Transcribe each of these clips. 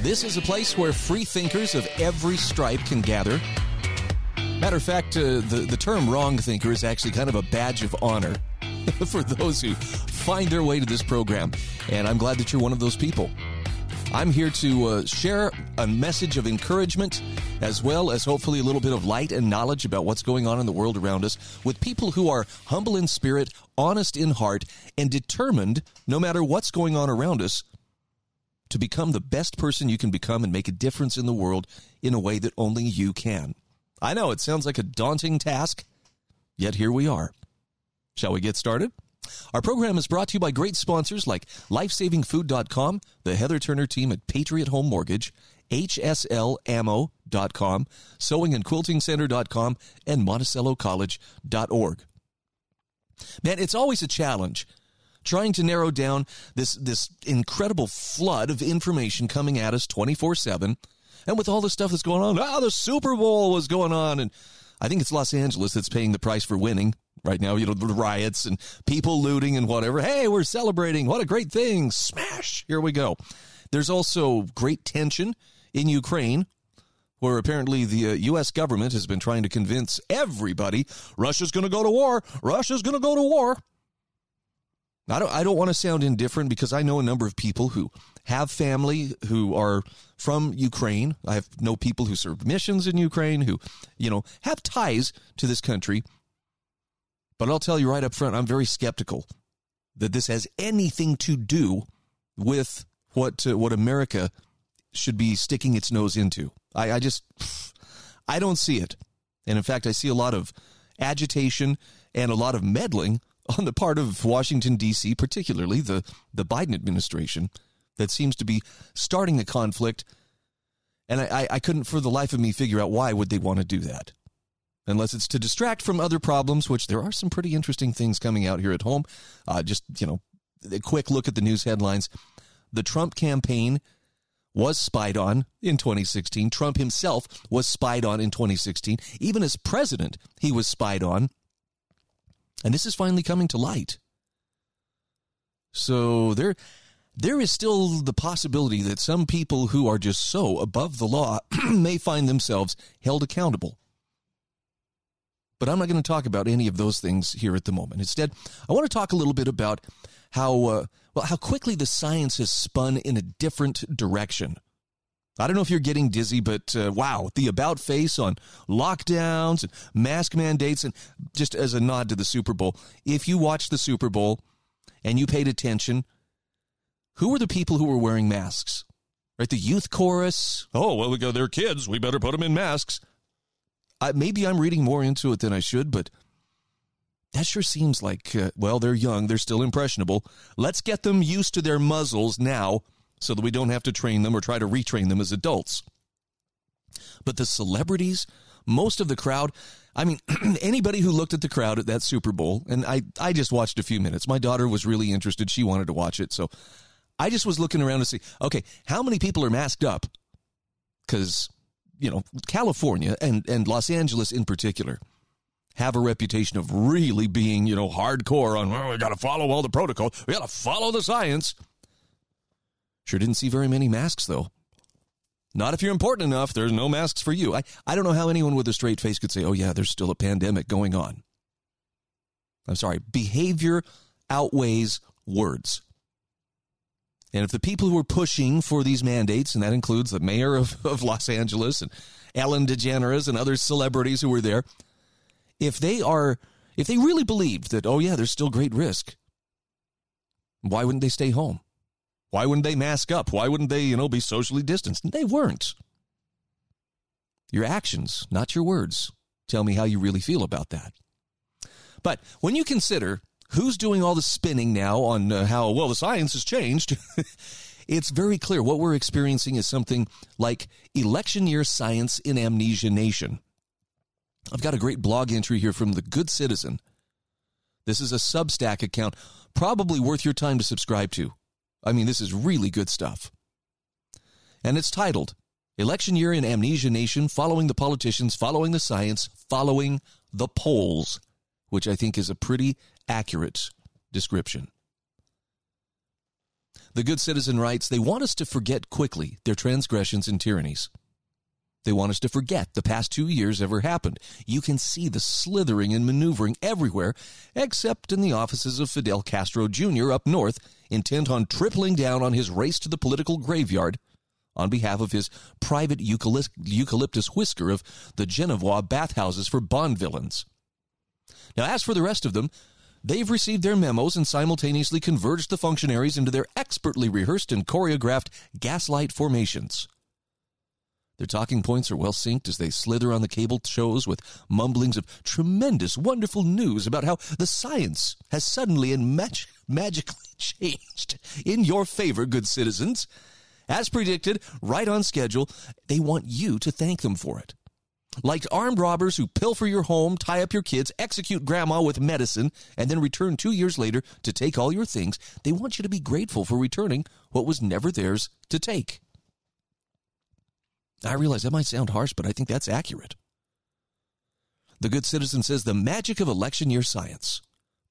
This is a place where free thinkers of every stripe can gather. Matter of fact, uh, the, the term wrong thinker is actually kind of a badge of honor for those who find their way to this program. And I'm glad that you're one of those people. I'm here to uh, share a message of encouragement as well as hopefully a little bit of light and knowledge about what's going on in the world around us with people who are humble in spirit, honest in heart, and determined, no matter what's going on around us, to become the best person you can become and make a difference in the world in a way that only you can. I know it sounds like a daunting task, yet here we are. Shall we get started? Our program is brought to you by great sponsors like lifesavingfood.com, the Heather Turner team at Patriot Home Mortgage, hslammo.com, sewingandquiltingcenter.com, and monticellocollege.org. Man, it's always a challenge trying to narrow down this this incredible flood of information coming at us 24/7 and with all the stuff that's going on ah the super bowl was going on and i think it's los angeles that's paying the price for winning right now you know the riots and people looting and whatever hey we're celebrating what a great thing smash here we go there's also great tension in ukraine where apparently the uh, U.S. government has been trying to convince everybody Russia's going to go to war. Russia's going to go to war. I don't, I don't want to sound indifferent because I know a number of people who have family who are from Ukraine. I have know people who served missions in Ukraine who, you know, have ties to this country. But I'll tell you right up front, I'm very skeptical that this has anything to do with what uh, what America should be sticking its nose into. I, I just I don't see it, and in fact, I see a lot of agitation and a lot of meddling on the part of Washington, D.C., particularly the, the Biden administration, that seems to be starting a conflict. And I, I couldn't for the life of me figure out why would they want to do that. Unless it's to distract from other problems, which there are some pretty interesting things coming out here at home. Uh, just, you know, a quick look at the news headlines. The Trump campaign was spied on in 2016. Trump himself was spied on in 2016. Even as president, he was spied on. And this is finally coming to light. So there there is still the possibility that some people who are just so above the law may find themselves held accountable. But I'm not going to talk about any of those things here at the moment. Instead, I want to talk a little bit about how uh, well how quickly the science has spun in a different direction. I don't know if you're getting dizzy, but uh, wow, the about face on lockdowns and mask mandates, and just as a nod to the Super Bowl, if you watched the Super Bowl and you paid attention, who were the people who were wearing masks? Right, the youth chorus. Oh well, we go. They're kids. We better put them in masks. Uh, maybe I'm reading more into it than I should, but that sure seems like uh, well, they're young. They're still impressionable. Let's get them used to their muzzles now so that we don't have to train them or try to retrain them as adults. But the celebrities, most of the crowd, I mean, anybody who looked at the crowd at that Super Bowl, and I, I just watched a few minutes. My daughter was really interested. She wanted to watch it. So I just was looking around to see, okay, how many people are masked up? Because, you know, California and, and Los Angeles in particular have a reputation of really being, you know, hardcore on, well, we got to follow all the protocol. We got to follow the science. Sure didn't see very many masks, though. Not if you're important enough, there's no masks for you. I, I don't know how anyone with a straight face could say, oh, yeah, there's still a pandemic going on. I'm sorry, behavior outweighs words. And if the people who are pushing for these mandates, and that includes the mayor of, of Los Angeles and Ellen DeGeneres and other celebrities who were there, if they are, if they really believed that, oh, yeah, there's still great risk, why wouldn't they stay home? Why wouldn't they mask up? Why wouldn't they, you know, be socially distanced? And they weren't. Your actions, not your words, tell me how you really feel about that. But when you consider who's doing all the spinning now on uh, how, well, the science has changed, it's very clear what we're experiencing is something like election year science in Amnesia Nation. I've got a great blog entry here from the Good Citizen. This is a Substack account, probably worth your time to subscribe to. I mean, this is really good stuff. And it's titled Election Year in Amnesia Nation Following the Politicians, Following the Science, Following the Polls, which I think is a pretty accurate description. The good citizen writes they want us to forget quickly their transgressions and tyrannies. They want us to forget the past two years ever happened. You can see the slithering and maneuvering everywhere, except in the offices of Fidel Castro Jr. up north, intent on tripling down on his race to the political graveyard on behalf of his private eucalyptus whisker of the Genevois bathhouses for Bond villains. Now, as for the rest of them, They've received their memos and simultaneously converged the functionaries into their expertly rehearsed and choreographed gaslight formations. Their talking points are well synced as they slither on the cable shows with mumblings of tremendous, wonderful news about how the science has suddenly and mag- magically changed in your favor, good citizens. As predicted, right on schedule, they want you to thank them for it. Like armed robbers who pilfer your home, tie up your kids, execute grandma with medicine, and then return two years later to take all your things, they want you to be grateful for returning what was never theirs to take. I realize that might sound harsh, but I think that's accurate. The good citizen says the magic of election year science.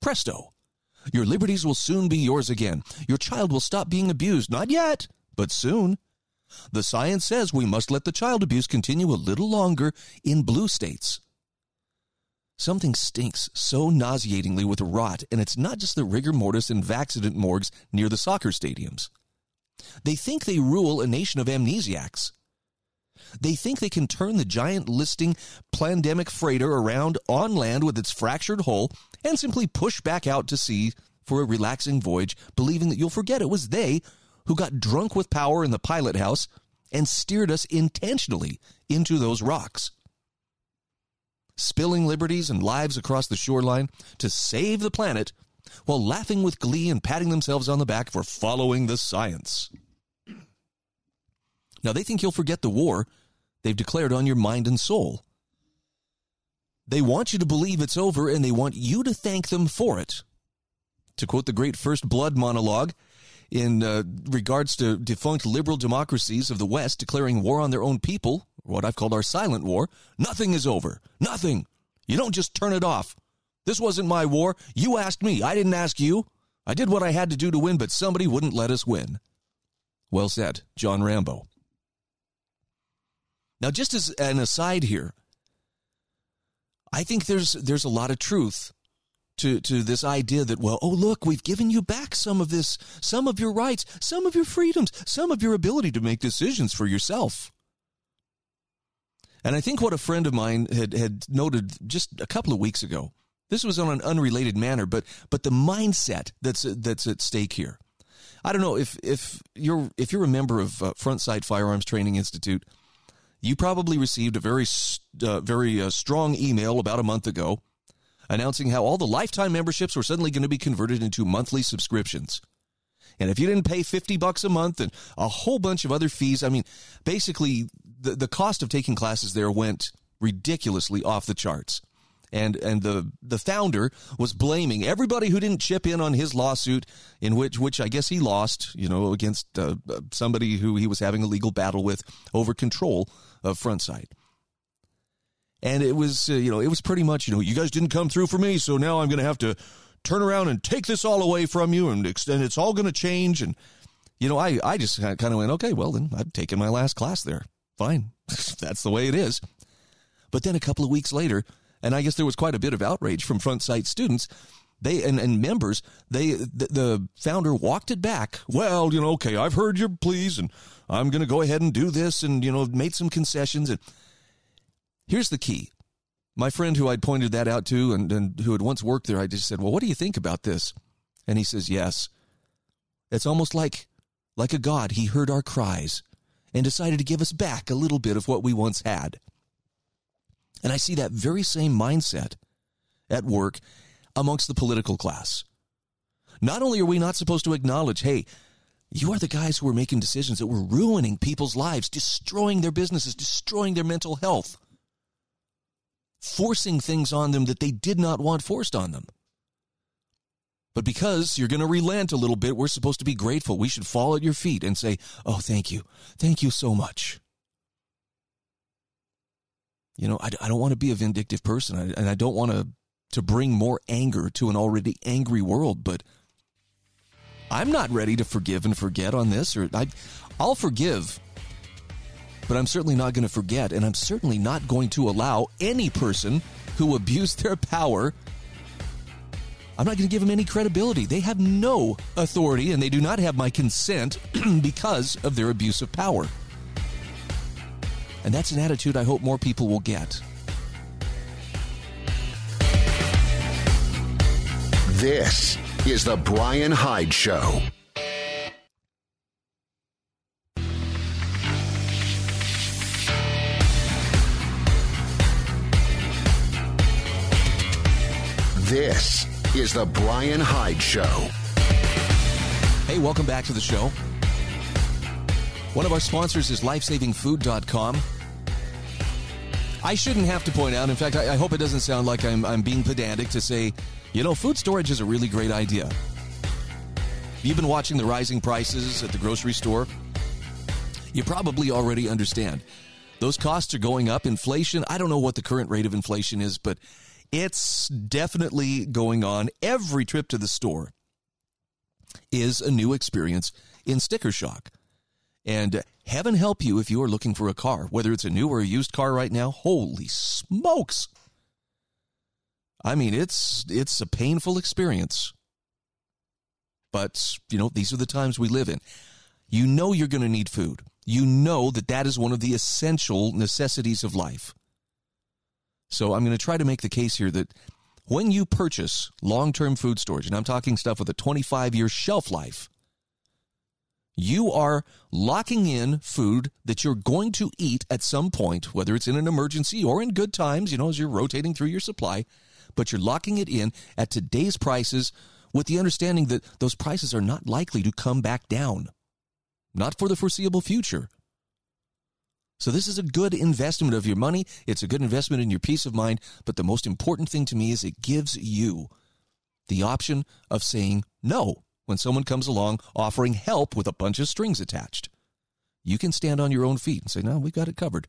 Presto! Your liberties will soon be yours again. Your child will stop being abused. Not yet, but soon. The science says we must let the child abuse continue a little longer in blue states. Something stinks so nauseatingly with rot, and it's not just the rigor mortis and vaccident morgues near the soccer stadiums. They think they rule a nation of amnesiacs. They think they can turn the giant listing pandemic freighter around on land with its fractured hull and simply push back out to sea for a relaxing voyage, believing that you'll forget it was they who got drunk with power in the pilot house and steered us intentionally into those rocks. Spilling liberties and lives across the shoreline to save the planet while laughing with glee and patting themselves on the back for following the science. Now, they think you'll forget the war they've declared on your mind and soul. They want you to believe it's over and they want you to thank them for it. To quote the great First Blood monologue, in uh, regards to defunct liberal democracies of the West declaring war on their own people, what I've called our silent war, nothing is over. Nothing. You don't just turn it off. This wasn't my war. You asked me. I didn't ask you. I did what I had to do to win, but somebody wouldn't let us win. Well said, John Rambo. Now, just as an aside here, I think there's there's a lot of truth to, to this idea that, well, oh, look, we've given you back some of this, some of your rights, some of your freedoms, some of your ability to make decisions for yourself. And I think what a friend of mine had, had noted just a couple of weeks ago, this was on an unrelated manner, but, but the mindset that's, that's at stake here. I don't know if, if you're, if you're a member of uh, Frontsight Firearms Training Institute, you probably received a very, uh, very uh, strong email about a month ago announcing how all the lifetime memberships were suddenly going to be converted into monthly subscriptions. And if you didn't pay 50 bucks a month and a whole bunch of other fees, I mean, basically the, the cost of taking classes there went ridiculously off the charts. And and the the founder was blaming everybody who didn't chip in on his lawsuit, in which which I guess he lost, you know, against uh, somebody who he was having a legal battle with over control of Frontsight. And it was, uh, you know, it was pretty much, you know, you guys didn't come through for me, so now I'm going to have to turn around and take this all away from you, and, and it's all going to change. And, you know, I, I just kind of went, okay, well, then I've taken my last class there. Fine. That's the way it is. But then a couple of weeks later, and I guess there was quite a bit of outrage from Frontsight students, they and, and members, they the, the founder walked it back. Well, you know, okay, I've heard your pleas, and I'm going to go ahead and do this, and you know, made some concessions, and Here's the key. My friend who I'd pointed that out to and, and who had once worked there, I just said, Well, what do you think about this? And he says, Yes. It's almost like like a God, he heard our cries and decided to give us back a little bit of what we once had. And I see that very same mindset at work amongst the political class. Not only are we not supposed to acknowledge, hey, You are the guys who are making decisions that were ruining people's lives, destroying their businesses, destroying their mental health, forcing things on them that they did not want forced on them. But because you're going to relent a little bit, we're supposed to be grateful. We should fall at your feet and say, Oh, thank you. Thank you so much. You know, I, I don't want to be a vindictive person, and I don't want to, to bring more anger to an already angry world, but I'm not ready to forgive and forget on this. Or I, I'll forgive, but I'm certainly not going to forget, and I'm certainly not going to allow any person who abused their power. I'm not going to give them any credibility. They have no authority, and they do not have my consent because of their abuse of power. And that's an attitude I hope more people will get. This is The Brian Hyde Show. This is The Brian Hyde Show. Hey, welcome back to the show. One of our sponsors is lifesavingfood.com. I shouldn't have to point out, in fact, I, I hope it doesn't sound like I'm, I'm being pedantic to say, you know, food storage is a really great idea. You've been watching the rising prices at the grocery store. You probably already understand. Those costs are going up. Inflation, I don't know what the current rate of inflation is, but it's definitely going on. Every trip to the store is a new experience in sticker shock. And heaven help you if you are looking for a car, whether it's a new or a used car right now. Holy smokes. I mean, it's it's a painful experience. But, you know, these are the times we live in. You know you're going to need food. You know that that is one of the essential necessities of life. So I'm going to try to make the case here that when you purchase long-term food storage, and I'm talking stuff with a 25-year shelf life, you are locking in food that you're going to eat at some point, whether it's in an emergency or in good times, you know, as you're rotating through your supply, but you're locking it in at today's prices with the understanding that those prices are not likely to come back down, not for the foreseeable future. So, this is a good investment of your money. It's a good investment in your peace of mind. But the most important thing to me is it gives you the option of saying no when someone comes along offering help with a bunch of strings attached. You can stand on your own feet and say, No, we've got it covered.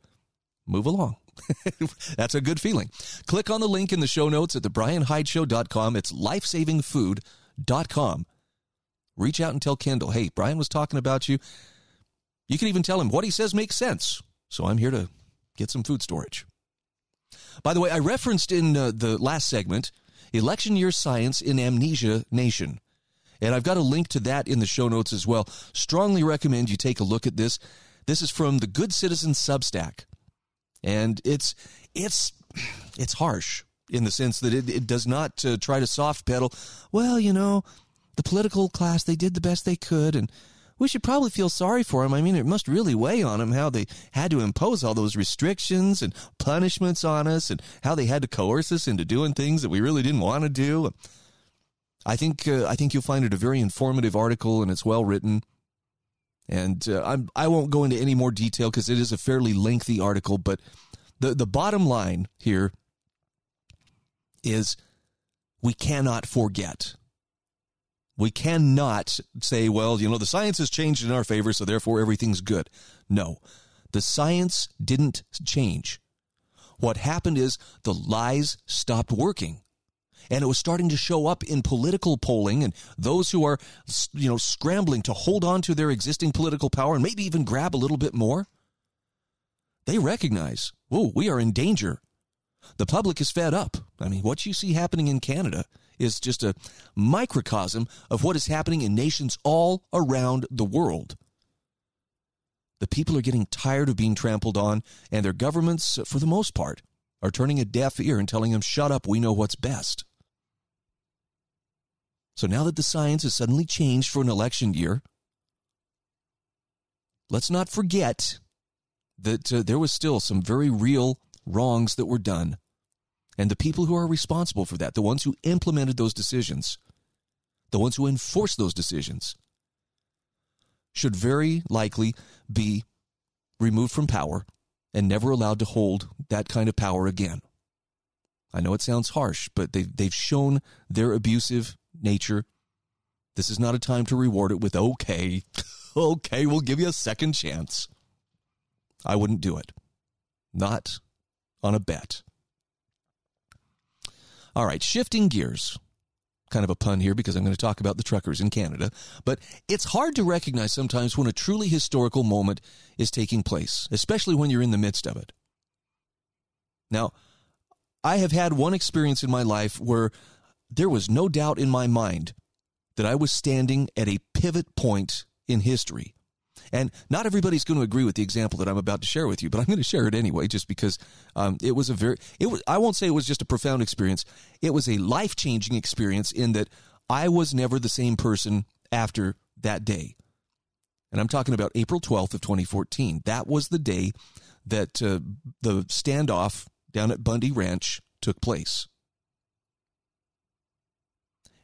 Move along. That's a good feeling. Click on the link in the show notes at thebrianhydeshow.com. It's lifesavingfood.com. Reach out and tell Kendall, hey, Brian was talking about you. You can even tell him what he says makes sense. So I'm here to get some food storage. By the way, I referenced in uh, the last segment election year science in Amnesia Nation. And I've got a link to that in the show notes as well. Strongly recommend you take a look at this. This is from the Good Citizen Substack. And it's it's it's harsh in the sense that it, it does not uh, try to soft pedal. Well, you know, the political class they did the best they could and we should probably feel sorry for them. I mean, it must really weigh on them how they had to impose all those restrictions and punishments on us and how they had to coerce us into doing things that we really didn't want to do. I think uh, I think you'll find it a very informative article and it's well written. And uh, I'm, I won't go into any more detail because it is a fairly lengthy article. But the the bottom line here is we cannot forget. We cannot say, well, you know, the science has changed in our favor, so therefore everything's good. No, the science didn't change. What happened is the lies stopped working and it was starting to show up in political polling and those who are you know scrambling to hold on to their existing political power and maybe even grab a little bit more they recognize oh we are in danger. The public is fed up. I mean what you see happening in canada is just a microcosm of what is happening in nations all around the world. The people are getting tired of being trampled on and their governments for the most part are turning a deaf ear and telling them shut up we know what's best so now that the science has suddenly changed for an election year, let's not forget that uh, there was still some very real wrongs that were done. And the people who are responsible for that, the ones who implemented those decisions, the ones who enforced those decisions, should very likely be removed from power and never allowed to hold that kind of power again. I know it sounds harsh, but they've, they've shown their abusive nature. This is not a time to reward it with, okay, okay, we'll give you a second chance. I wouldn't do it. Not on a bet. All right, shifting gears. Kind of a pun here because I'm going to talk about the truckers in Canada. But it's hard to recognize sometimes when a truly historical moment is taking place, especially when you're in the midst of it. Now, I have had one experience in my life where there was no doubt in my mind that I was standing at a pivot point in history. And not everybody's going to agree with the example that I'm about to share with you, but I'm going to share it anyway, just because um, it was a very, it was, I won't say it was just a profound experience. It was a life changing experience in that I was never the same person after that day. And I'm talking about April 12th of 2014. That was the day that uh, the standoff down at Bundy Ranch took place.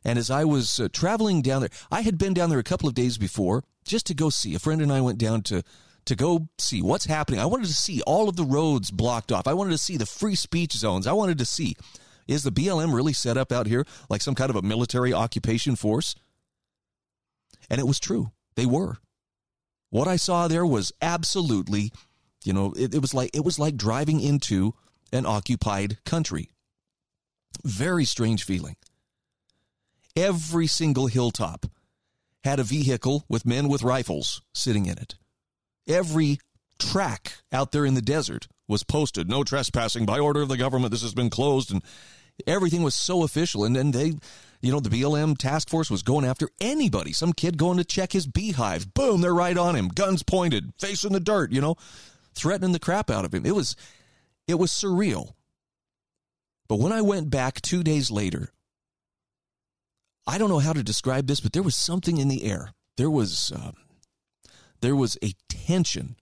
And as I was uh, traveling down there, I had been down there a couple of days before just to go see. A friend and I went down to to go see what's happening. I wanted to see all of the roads blocked off. I wanted to see the free speech zones. I wanted to see is the BLM really set up out here like some kind of a military occupation force? And it was true. They were. What I saw there was absolutely, you know, it, it was like it was like driving into an occupied country. Very strange feeling. Every single hilltop had a vehicle with men with rifles sitting in it. Every track out there in the desert was posted no trespassing by order of the government. This has been closed. And everything was so official. And then they, you know, the BLM task force was going after anybody. Some kid going to check his beehive. Boom, they're right on him, guns pointed, face in the dirt, you know, threatening the crap out of him. It was, it was surreal. But when I went back two days later I don't know how to describe this, but there was something in the air. There was uh, there was a tension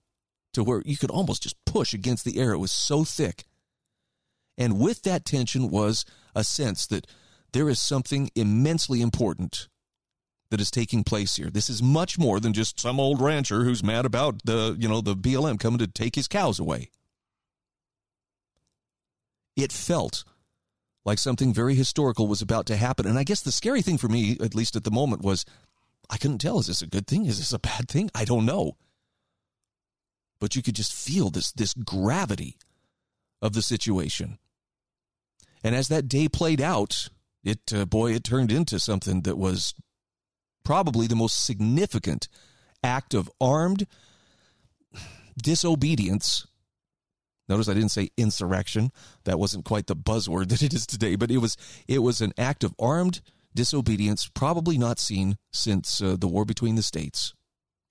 to where you could almost just push against the air. It was so thick, and with that tension was a sense that there is something immensely important that is taking place here. This is much more than just some old rancher who's mad about the you know the BLM coming to take his cows away. It felt like something very historical was about to happen. And I guess the scary thing for me, at least at the moment, was I couldn't tell is this a good thing? Is this a bad thing? I don't know. But you could just feel this this gravity of the situation. And as that day played out, it uh, boy, it turned into something that was probably the most significant act of armed disobedience Notice I didn't say insurrection. That wasn't quite the buzzword that it is today, but it was it was an act of armed disobedience, probably not seen since uh, the war between the states.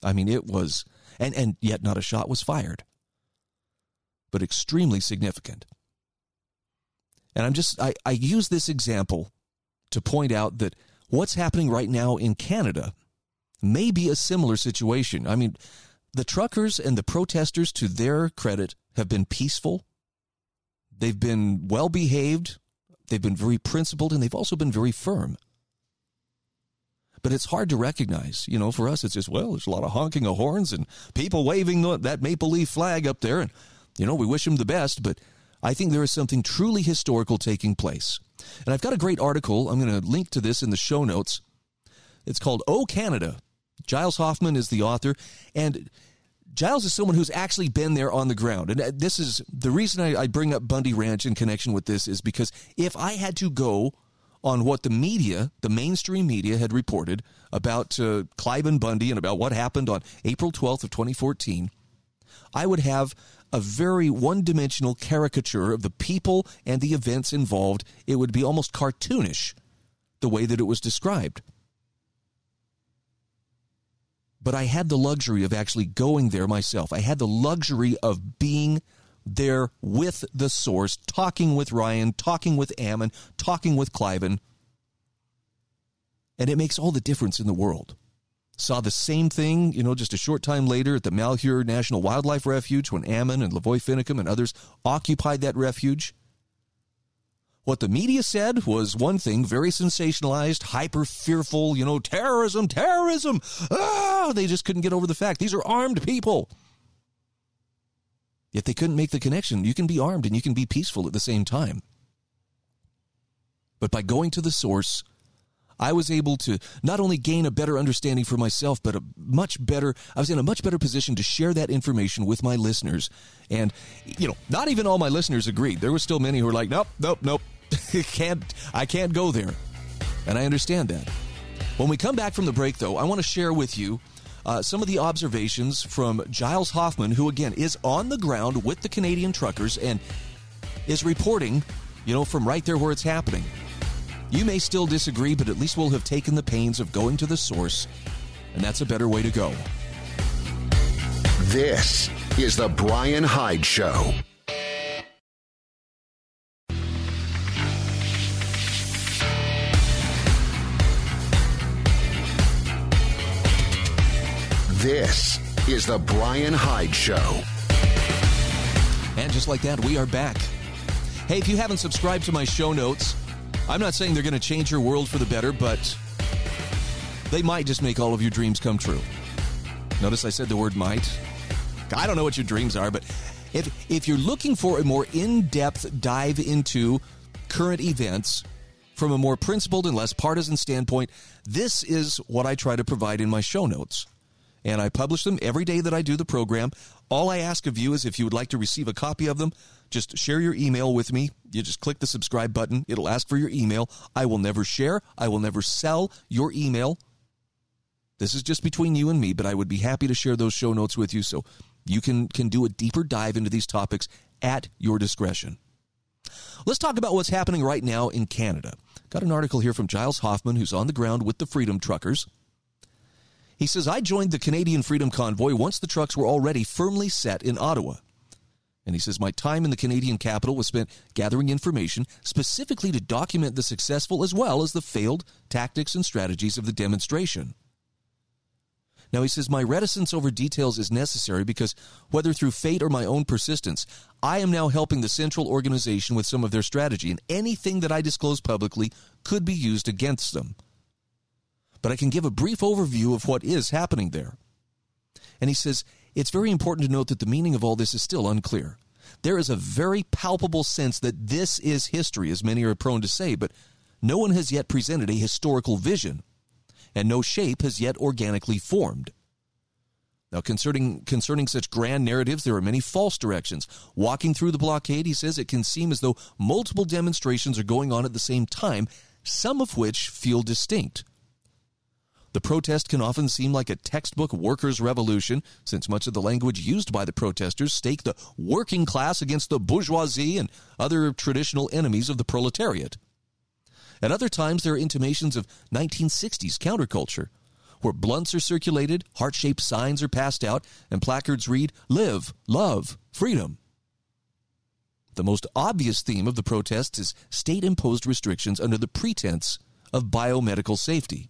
I mean, it was, and and yet not a shot was fired, but extremely significant. And I'm just I, I use this example to point out that what's happening right now in Canada may be a similar situation. I mean, the truckers and the protesters, to their credit, have been peaceful. They've been well behaved. They've been very principled, and they've also been very firm. But it's hard to recognize. You know, for us, it's just, well, there's a lot of honking of horns and people waving that maple leaf flag up there. And, you know, we wish them the best. But I think there is something truly historical taking place. And I've got a great article. I'm going to link to this in the show notes. It's called Oh Canada. Giles Hoffman is the author. And Giles is someone who's actually been there on the ground. And uh, this is the reason I, I, bring up Bundy Ranch in connection with this is because if I had to go on what the media, the mainstream media, had reported about uh, Cliven Bundy and about what happened on April 12th of 2014, I would have a very one-dimensional caricature of the people and the events involved. It would be almost cartoonish the way that it was described but I had the luxury of actually going there myself. I had the luxury of being there with the source, talking with Ryan, talking with Ammon, talking with Cliven. And it makes all the difference in the world. Saw the same thing, you know, just a short time later at the Malheur National Wildlife Refuge when Ammon and Lavoy Finicum and others occupied that refuge. What the media said was one thing, very sensationalized, hyper fearful, you know, terrorism, terrorism. Ah, they just couldn't get over the fact these are armed people. Yet they couldn't make the connection. You can be armed and you can be peaceful at the same time. But by going to the source, I was able to not only gain a better understanding for myself, but a much better, I was in a much better position to share that information with my listeners. And, you know, not even all my listeners agreed. There were still many who were like, nope, nope, nope, can't, I can't go there. And I understand that. When we come back from the break, though, I want to share with you uh, some of the observations from Giles Hoffman, who again is on the ground with the Canadian truckers and is reporting, you know, from right there where it's happening. You may still disagree, but at least we'll have taken the pains of going to the source, and that's a better way to go. This is the Brian Hyde Show. This is the Brian Hyde Show. And just like that, we are back. Hey, if you haven't subscribed to my show notes, I'm not saying they're going to change your world for the better, but they might just make all of your dreams come true. Notice I said the word might. I don't know what your dreams are, but if if you're looking for a more in-depth dive into current events from a more principled and less partisan standpoint, this is what I try to provide in my show notes and I publish them every day that I do the program. All I ask of you is if you would like to receive a copy of them, just share your email with me. You just click the subscribe button, it'll ask for your email. I will never share, I will never sell your email. This is just between you and me, but I would be happy to share those show notes with you so you can, can do a deeper dive into these topics at your discretion. Let's talk about what's happening right now in Canada. Got an article here from Giles Hoffman, who's on the ground with the Freedom Truckers. He says, I joined the Canadian Freedom Convoy once the trucks were already firmly set in Ottawa. And he says, My time in the Canadian capital was spent gathering information specifically to document the successful as well as the failed tactics and strategies of the demonstration. Now, he says, My reticence over details is necessary because, whether through fate or my own persistence, I am now helping the central organization with some of their strategy, and anything that I disclose publicly could be used against them but I can give a brief overview of what is happening there. And he says, it's very important to note that the meaning of all this is still unclear. There is a very palpable sense that this is history, as many are prone to say, but no one has yet presented a historical vision, and no shape has yet organically formed. Now, concerning, concerning such grand narratives, there are many false directions. Walking through the blockade, he says it can seem as though multiple demonstrations are going on at the same time, some of which feel distinct. The protest can often seem like a textbook workers' revolution, since much of the language used by the protesters stake the working class against the bourgeoisie and other traditional enemies of the proletariat. At other times, there are intimations of 1960s counterculture, where blunts are circulated, heart shaped signs are passed out, and placards read, Live, Love, Freedom. The most obvious theme of the protests is state imposed restrictions under the pretense of biomedical safety.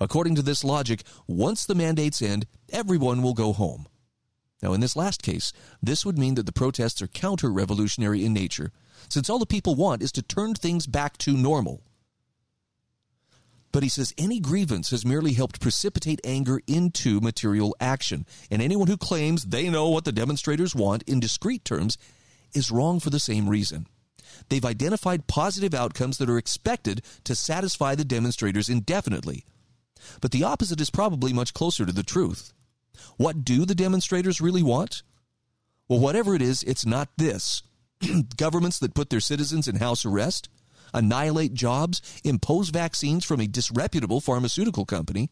According to this logic, once the mandates end, everyone will go home. Now, in this last case, this would mean that the protests are counter revolutionary in nature, since all the people want is to turn things back to normal. But he says any grievance has merely helped precipitate anger into material action, and anyone who claims they know what the demonstrators want in discrete terms is wrong for the same reason. They've identified positive outcomes that are expected to satisfy the demonstrators indefinitely, but the opposite is probably much closer to the truth. What do the demonstrators really want? Well, whatever it is, it's not this. Governments that put their citizens in house arrest, annihilate jobs, impose vaccines from a disreputable pharmaceutical company,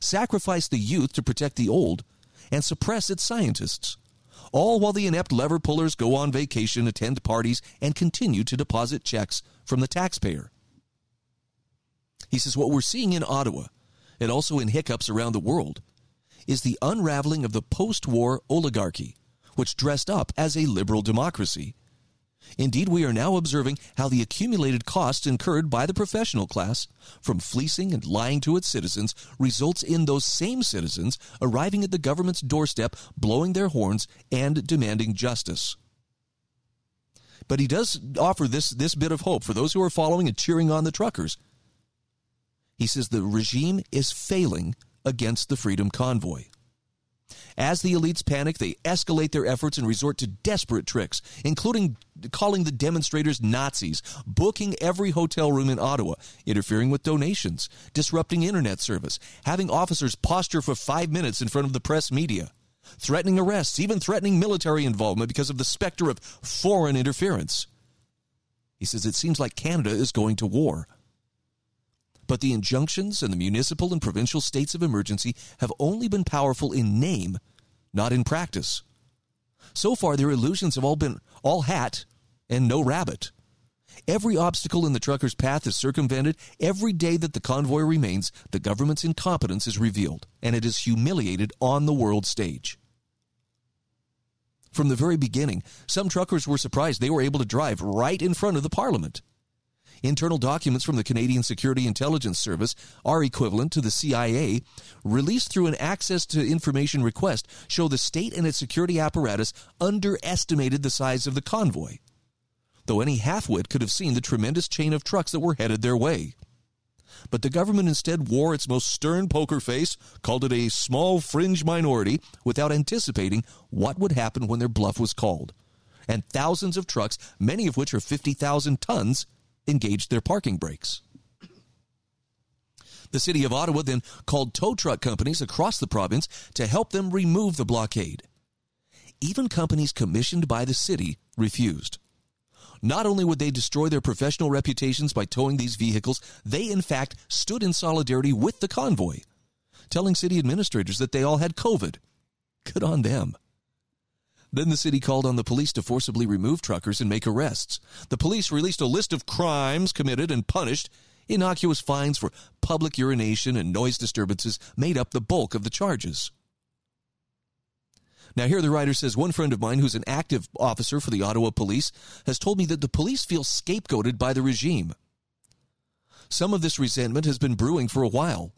sacrifice the youth to protect the old, and suppress its scientists. All while the inept lever pullers go on vacation, attend parties, and continue to deposit checks from the taxpayer. He says what we're seeing in Ottawa and also in hiccups around the world, is the unraveling of the post war oligarchy, which dressed up as a liberal democracy. Indeed, we are now observing how the accumulated costs incurred by the professional class from fleecing and lying to its citizens results in those same citizens arriving at the government's doorstep, blowing their horns and demanding justice. But he does offer this, this bit of hope for those who are following and cheering on the truckers. He says the regime is failing against the Freedom Convoy. As the elites panic, they escalate their efforts and resort to desperate tricks, including calling the demonstrators Nazis, booking every hotel room in Ottawa, interfering with donations, disrupting internet service, having officers posture for five minutes in front of the press media, threatening arrests, even threatening military involvement because of the specter of foreign interference. He says it seems like Canada is going to war. But the injunctions and the municipal and provincial states of emergency have only been powerful in name, not in practice. So far, their illusions have all been all hat and no rabbit. Every obstacle in the trucker's path is circumvented. Every day that the convoy remains, the government's incompetence is revealed, and it is humiliated on the world stage. From the very beginning, some truckers were surprised they were able to drive right in front of the parliament. Internal documents from the Canadian Security Intelligence Service are equivalent to the CIA, released through an access to information request, show the state and its security apparatus underestimated the size of the convoy. Though any halfwit could have seen the tremendous chain of trucks that were headed their way. But the government instead wore its most stern poker face, called it a small fringe minority, without anticipating what would happen when their bluff was called. And thousands of trucks, many of which are 50,000 tons, engaged their parking brakes. The city of Ottawa then called tow truck companies across the province to help them remove the blockade. Even companies commissioned by the city refused. Not only would they destroy their professional reputations by towing these vehicles, they in fact stood in solidarity with the convoy, telling city administrators that they all had COVID. Good on them. Then the city called on the police to forcibly remove truckers and make arrests. The police released a list of crimes committed and punished. Innocuous fines for public urination and noise disturbances made up the bulk of the charges. Now, here the writer says one friend of mine who's an active officer for the Ottawa police has told me that the police feel scapegoated by the regime. Some of this resentment has been brewing for a while.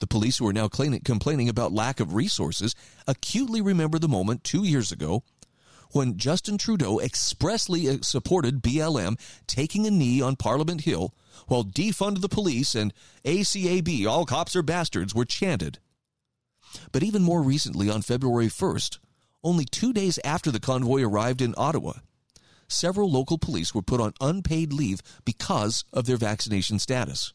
The police who are now complaining about lack of resources acutely remember the moment two years ago when Justin Trudeau expressly uh, supported BLM taking a knee on Parliament Hill while defund the police and ACAB, all cops are bastards, were chanted. But even more recently, on February 1st, only two days after the convoy arrived in Ottawa, several local police were put on unpaid leave because of their vaccination status.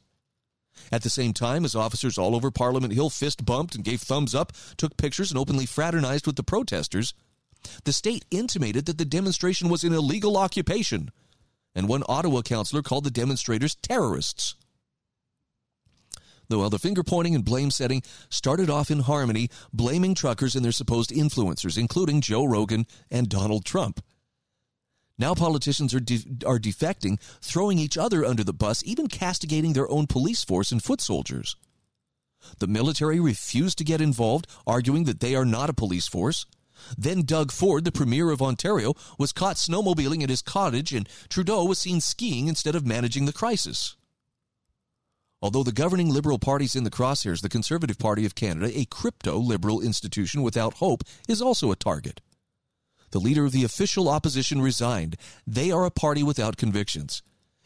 At the same time, as officers all over Parliament Hill fist bumped and gave thumbs up, took pictures, and openly fraternized with the protesters, the state intimated that the demonstration was an illegal occupation, and one Ottawa councillor called the demonstrators terrorists. Though the finger pointing and blame setting started off in harmony, blaming truckers and their supposed influencers, including Joe Rogan and Donald Trump. Now politicians are, de- are defecting, throwing each other under the bus, even castigating their own police force and foot soldiers. The military refused to get involved, arguing that they are not a police force. Then Doug Ford, the Premier of Ontario, was caught snowmobiling at his cottage, and Trudeau was seen skiing instead of managing the crisis. Although the governing Liberal Party's in the crosshairs, the Conservative Party of Canada, a crypto liberal institution without hope, is also a target. The leader of the official opposition resigned. They are a party without convictions,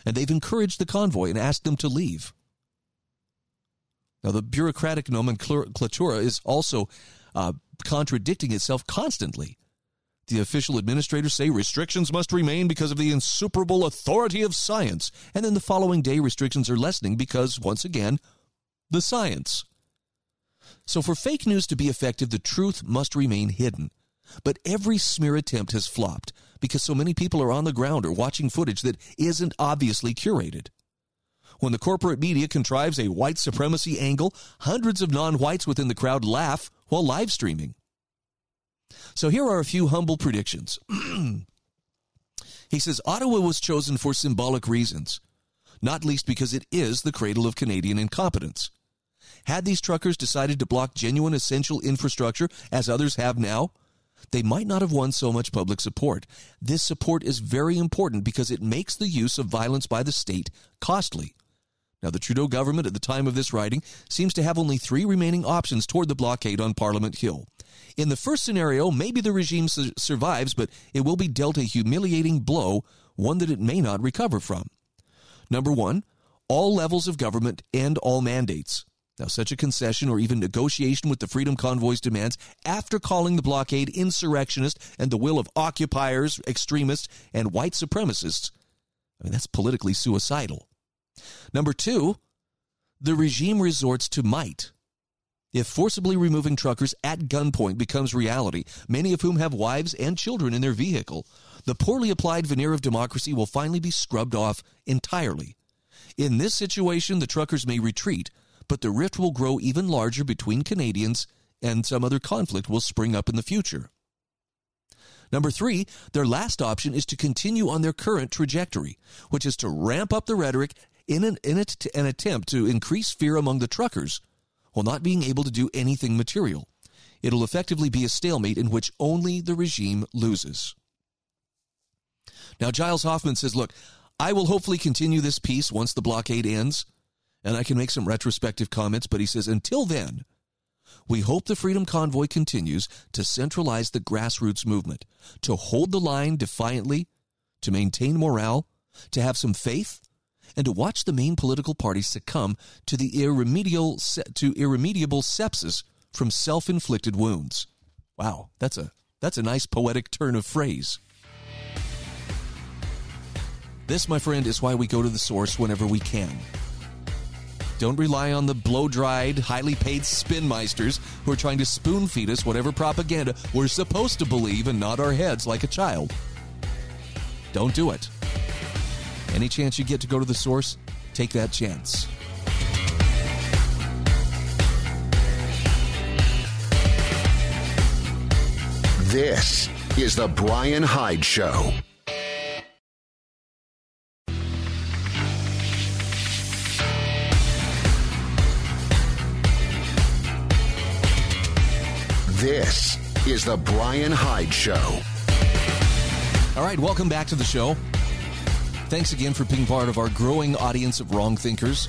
and they've encouraged the convoy and asked them to leave. Now, the bureaucratic nomenklatura is also uh, contradicting itself constantly. The official administrators say restrictions must remain because of the insuperable authority of science. And then the following day, restrictions are lessening because, once again, the science. So, for fake news to be effective, the truth must remain hidden. But every smear attempt has flopped because so many people are on the ground or watching footage that isn't obviously curated. When the corporate media contrives a white supremacy angle, hundreds of non whites within the crowd laugh while live streaming. So here are a few humble predictions. he says Ottawa was chosen for symbolic reasons, not least because it is the cradle of Canadian incompetence. Had these truckers decided to block genuine essential infrastructure, as others have now, they might not have won so much public support. This support is very important because it makes the use of violence by the state costly. Now, the Trudeau government at the time of this writing seems to have only three remaining options toward the blockade on Parliament Hill In the first scenario, maybe the regime su- survives, but it will be dealt a humiliating blow, one that it may not recover from. Number one, all levels of government end all mandates. Now, such a concession or even negotiation with the Freedom Convoy's demands after calling the blockade insurrectionist and the will of occupiers, extremists, and white supremacists, I mean, that's politically suicidal. Number two, the regime resorts to might. If forcibly removing truckers at gunpoint becomes reality, many of whom have wives and children in their vehicle, the poorly applied veneer of democracy will finally be scrubbed off entirely. In this situation, the truckers may retreat, but the rift will grow even larger between Canadians and some other conflict will spring up in the future. Number three, their last option is to continue on their current trajectory, which is to ramp up the rhetoric in an, in an attempt to increase fear among the truckers while not being able to do anything material. It'll effectively be a stalemate in which only the regime loses. Now, Giles Hoffman says, Look, I will hopefully continue this peace once the blockade ends and I can make some retrospective comments, but he says, until then, we hope the Freedom Convoy continues to centralize the grassroots movement, to hold the line defiantly, to maintain morale, to have some faith, and to watch the main political parties succumb to the irremediable, to irremediable sepsis from self-inflicted wounds. Wow, that's a that's a nice poetic turn of phrase. This, my friend, is why we go to the source whenever we can. Don't rely on the blow dried, highly paid spinmeisters who are trying to spoon feed us whatever propaganda we're supposed to believe and nod our heads like a child. Don't do it. Any chance you get to go to the source, take that chance. This is The Brian Hyde Show. This is The Brian Hyde Show. All right, welcome back to the show. Thanks again for being part of our growing audience of wrong thinkers.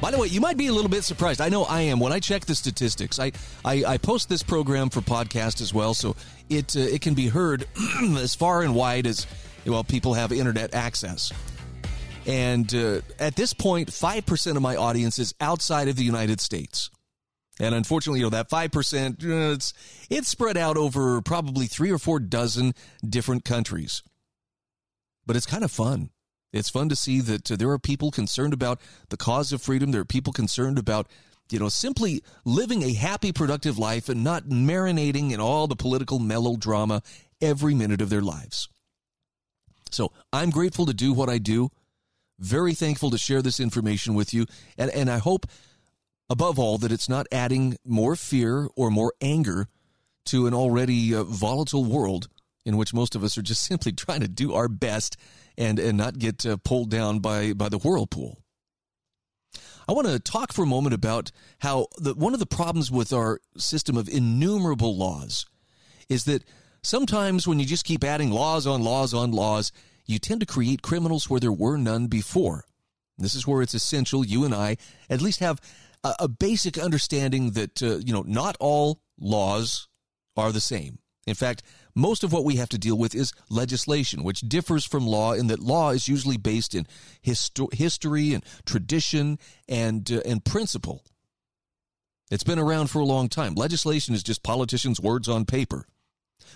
By the way, you might be a little bit surprised. I know I am. When I check the statistics, I, I, I post this program for podcast as well, so it uh, it can be heard as far and wide as well people have internet access. And uh, at this point, five percent of my audience is outside of the United States. And unfortunately, you know, that 5%, uh, it's, it's spread out over probably three or four dozen different countries. But it's kind of fun. It's fun to see that uh, there are people concerned about the cause of freedom. There are people concerned about, you know, simply living a happy, productive life and not marinating in all the political melodrama every minute of their lives. So I'm grateful to do what I do. Very thankful to share this information with you. And, and I hope Above all, that it's not adding more fear or more anger to an already uh, volatile world in which most of us are just simply trying to do our best and, and not get uh, pulled down by, by the whirlpool. I want to talk for a moment about how the, one of the problems with our system of innumerable laws is that sometimes when you just keep adding laws on laws on laws, you tend to create criminals where there were none before. This is where it's essential you and I at least have a, a basic understanding that uh, you know not all laws are the same. In fact, most of what we have to deal with is legislation, which differs from law in that law is usually based in histo- history and tradition and uh, and principle. It's been around for a long time. Legislation is just politicians' words on paper.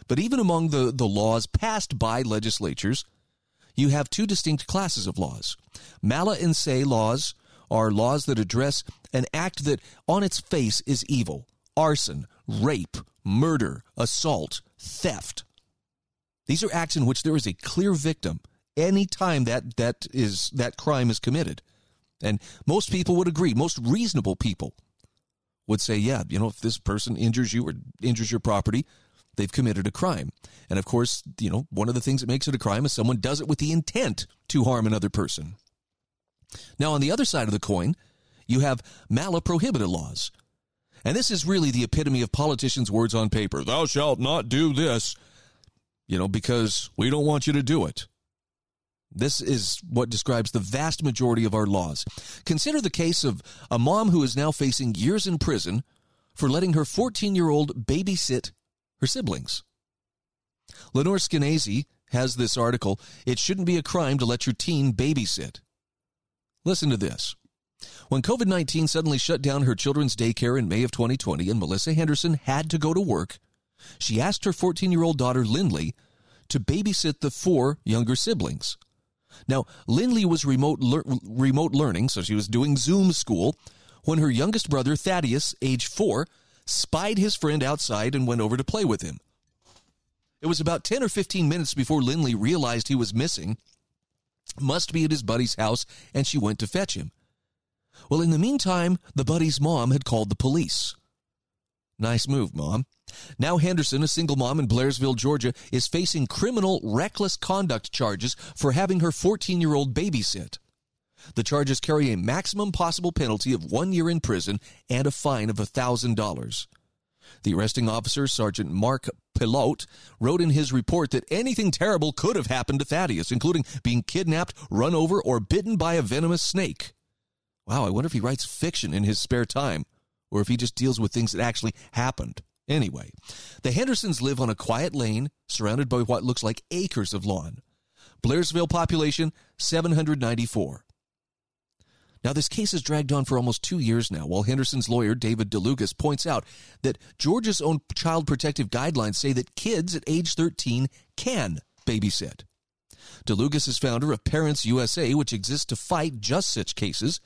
But even among the, the laws passed by legislatures, you have two distinct classes of laws. Mala in se laws are laws that address an act that on its face is evil arson, rape, murder, assault, theft. These are acts in which there is a clear victim any time that, that, is, that crime is committed. And most people would agree, most reasonable people would say, yeah, you know, if this person injures you or injures your property, they've committed a crime. And of course, you know, one of the things that makes it a crime is someone does it with the intent to harm another person. Now, on the other side of the coin, you have mala prohibita laws. And this is really the epitome of politicians' words on paper. Thou shalt not do this, you know, because we don't want you to do it. This is what describes the vast majority of our laws. Consider the case of a mom who is now facing years in prison for letting her 14 year old babysit her siblings. Lenore Skenazy has this article It shouldn't be a crime to let your teen babysit. Listen to this. When COVID 19 suddenly shut down her children's daycare in May of 2020 and Melissa Henderson had to go to work, she asked her 14 year old daughter Lindley to babysit the four younger siblings. Now, Lindley was remote, remote learning, so she was doing Zoom school, when her youngest brother, Thaddeus, age four, spied his friend outside and went over to play with him. It was about 10 or 15 minutes before Lindley realized he was missing, must be at his buddy's house, and she went to fetch him. Well, in the meantime, the buddy's mom had called the police. Nice move, mom. Now Henderson, a single mom in Blairsville, Georgia, is facing criminal reckless conduct charges for having her 14 year old babysit. The charges carry a maximum possible penalty of one year in prison and a fine of $1,000. The arresting officer, Sergeant Mark Pilote, wrote in his report that anything terrible could have happened to Thaddeus, including being kidnapped, run over, or bitten by a venomous snake. Wow, I wonder if he writes fiction in his spare time, or if he just deals with things that actually happened. Anyway, the Hendersons live on a quiet lane surrounded by what looks like acres of lawn. Blairsville population 794. Now, this case has dragged on for almost two years now, while Henderson's lawyer, David DeLugas, points out that Georgia's own child protective guidelines say that kids at age 13 can babysit. DeLugas is founder of Parents USA, which exists to fight just such cases.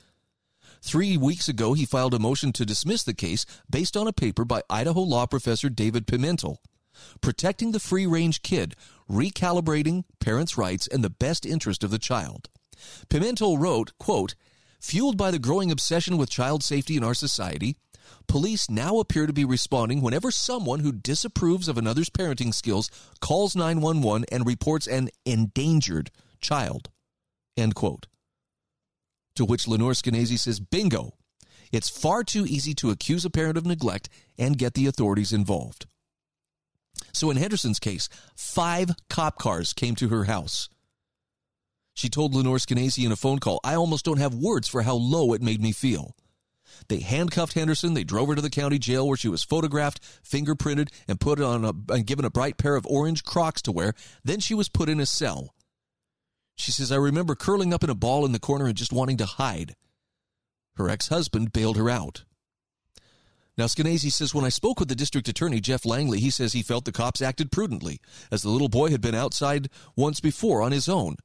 Three weeks ago, he filed a motion to dismiss the case based on a paper by Idaho law professor David Pimentel. Protecting the free range kid, recalibrating parents' rights, and the best interest of the child. Pimentel wrote, quote, Fueled by the growing obsession with child safety in our society, police now appear to be responding whenever someone who disapproves of another's parenting skills calls 911 and reports an endangered child. End quote. To which Lenore Skenazy says, bingo. It's far too easy to accuse a parent of neglect and get the authorities involved. So in Henderson's case, five cop cars came to her house. She told Lenore Skenazy in a phone call, I almost don't have words for how low it made me feel. They handcuffed Henderson. They drove her to the county jail where she was photographed, fingerprinted, and put on a, and given a bright pair of orange Crocs to wear. Then she was put in a cell. She says, I remember curling up in a ball in the corner and just wanting to hide. Her ex husband bailed her out. Now, Skenazy says, when I spoke with the district attorney, Jeff Langley, he says he felt the cops acted prudently, as the little boy had been outside once before on his own.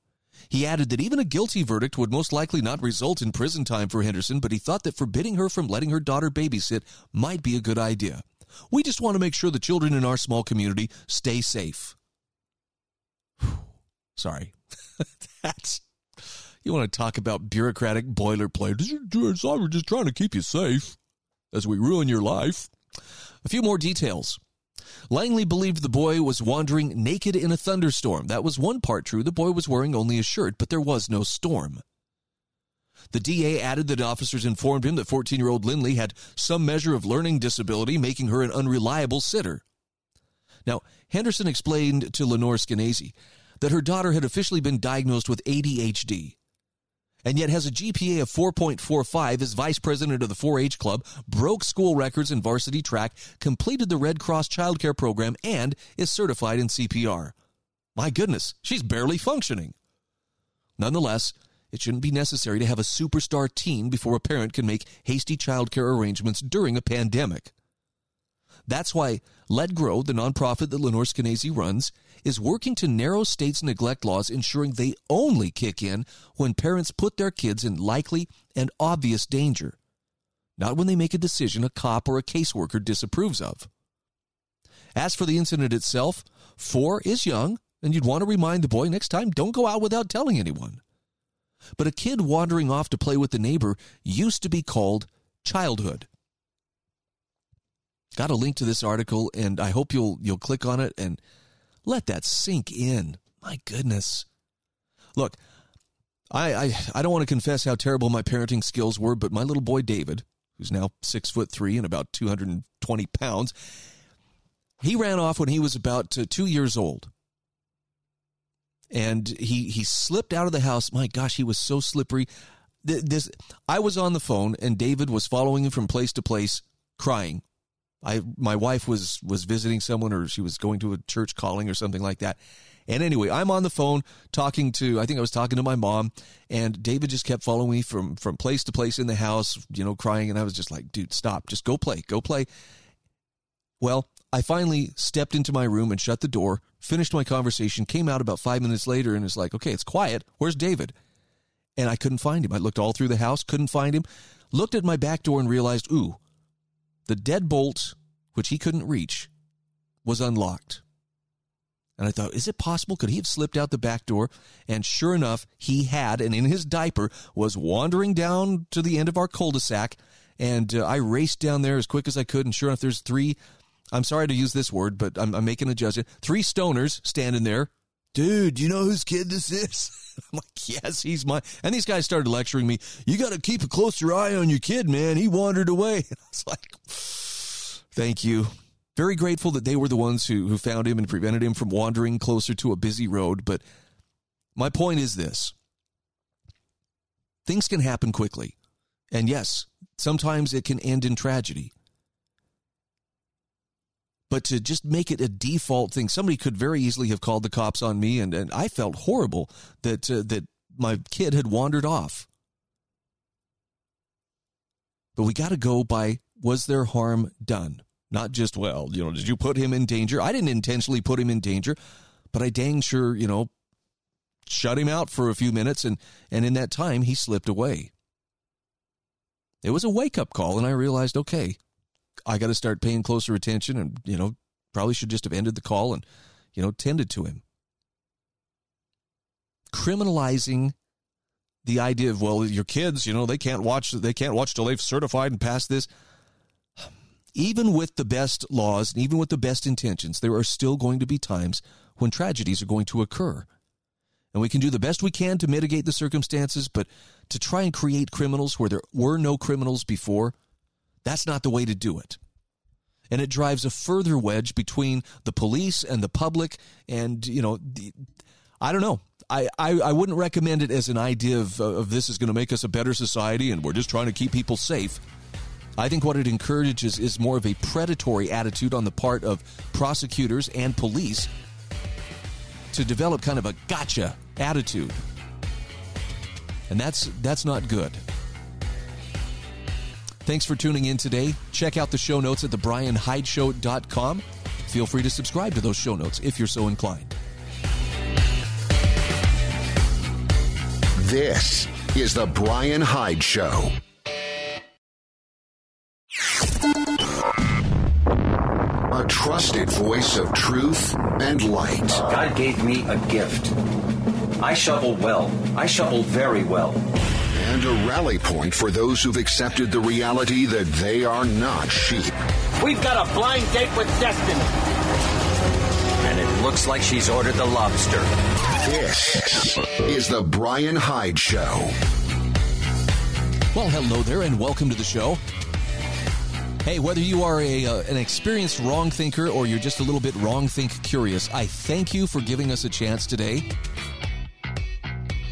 He added that even a guilty verdict would most likely not result in prison time for Henderson, but he thought that forbidding her from letting her daughter babysit might be a good idea. We just want to make sure the children in our small community stay safe. Sorry. That's. You want to talk about bureaucratic boilerplate. We're just trying to keep you safe as we ruin your life. A few more details. Langley believed the boy was wandering naked in a thunderstorm. That was one part true. The boy was wearing only a shirt, but there was no storm. The DA added that officers informed him that 14 year old Lindley had some measure of learning disability, making her an unreliable sitter. Now, Henderson explained to Lenore Skenazy that her daughter had officially been diagnosed with ADHD and yet has a GPA of 4.45 as vice president of the 4 H club, broke school records in varsity track, completed the Red Cross childcare program, and is certified in CPR. My goodness, she's barely functioning. Nonetheless, it shouldn't be necessary to have a superstar teen before a parent can make hasty childcare arrangements during a pandemic. That's why Let Grow, the nonprofit that Lenore Skenazy runs, is working to narrow states' neglect laws, ensuring they only kick in when parents put their kids in likely and obvious danger, not when they make a decision a cop or a caseworker disapproves of. As for the incident itself, four is young, and you'd want to remind the boy next time don't go out without telling anyone. But a kid wandering off to play with the neighbor used to be called childhood. Got a link to this article, and I hope you'll you'll click on it and let that sink in. My goodness. Look, I, I, I don't want to confess how terrible my parenting skills were, but my little boy David, who's now six foot three and about 220 pounds, he ran off when he was about two years old. And he, he slipped out of the house. My gosh, he was so slippery. This, I was on the phone, and David was following him from place to place, crying I my wife was was visiting someone or she was going to a church calling or something like that. And anyway, I'm on the phone talking to I think I was talking to my mom and David just kept following me from from place to place in the house, you know, crying and I was just like, "Dude, stop. Just go play. Go play." Well, I finally stepped into my room and shut the door, finished my conversation, came out about 5 minutes later and was like, "Okay, it's quiet. Where's David?" And I couldn't find him. I looked all through the house, couldn't find him. Looked at my back door and realized, "Ooh, the deadbolt, which he couldn't reach, was unlocked. And I thought, is it possible? Could he have slipped out the back door? And sure enough, he had, and in his diaper was wandering down to the end of our cul de sac. And uh, I raced down there as quick as I could. And sure enough, there's three, I'm sorry to use this word, but I'm, I'm making a judgment. Three stoners standing there. Dude, you know whose kid this is? I'm like, yes, he's my. And these guys started lecturing me. You got to keep a closer eye on your kid, man. He wandered away. And I was like, thank you. Very grateful that they were the ones who, who found him and prevented him from wandering closer to a busy road. But my point is this things can happen quickly. And yes, sometimes it can end in tragedy. But to just make it a default thing, somebody could very easily have called the cops on me, and, and I felt horrible that uh, that my kid had wandered off. But we got to go by was there harm done? Not just, well, you know, did you put him in danger? I didn't intentionally put him in danger, but I dang sure, you know, shut him out for a few minutes, and, and in that time, he slipped away. It was a wake up call, and I realized, okay, I got to start paying closer attention, and, you know, probably should just have ended the call and, you know, tended to him. Criminalizing the idea of well your kids you know they can't watch they can't watch till they've certified and passed this even with the best laws and even with the best intentions there are still going to be times when tragedies are going to occur and we can do the best we can to mitigate the circumstances but to try and create criminals where there were no criminals before that's not the way to do it and it drives a further wedge between the police and the public and you know I don't know. I, I, I wouldn't recommend it as an idea of, of this is going to make us a better society and we're just trying to keep people safe. I think what it encourages is more of a predatory attitude on the part of prosecutors and police to develop kind of a gotcha attitude. And that's that's not good. Thanks for tuning in today. Check out the show notes at thebrianhydeshow.com. Feel free to subscribe to those show notes if you're so inclined. This is the Brian Hyde Show. A trusted voice of truth and light. God gave me a gift. I shovel well. I shovel very well. And a rally point for those who've accepted the reality that they are not sheep. We've got a blind date with destiny. And it looks like she's ordered the lobster. This is the Brian Hyde Show. Well, hello there, and welcome to the show. Hey, whether you are a uh, an experienced wrong thinker or you're just a little bit wrong think curious, I thank you for giving us a chance today.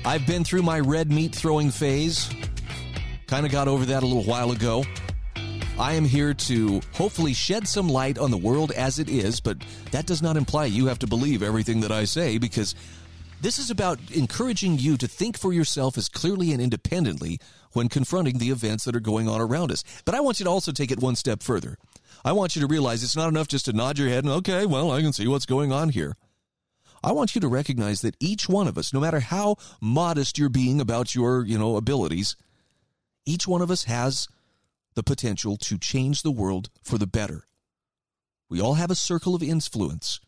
I've been through my red meat throwing phase. Kind of got over that a little while ago. I am here to hopefully shed some light on the world as it is, but that does not imply you have to believe everything that I say because this is about encouraging you to think for yourself as clearly and independently when confronting the events that are going on around us. But I want you to also take it one step further. I want you to realize it's not enough just to nod your head and, okay, well, I can see what's going on here. I want you to recognize that each one of us, no matter how modest you're being about your, you know, abilities, each one of us has the potential to change the world for the better. We all have a circle of influence.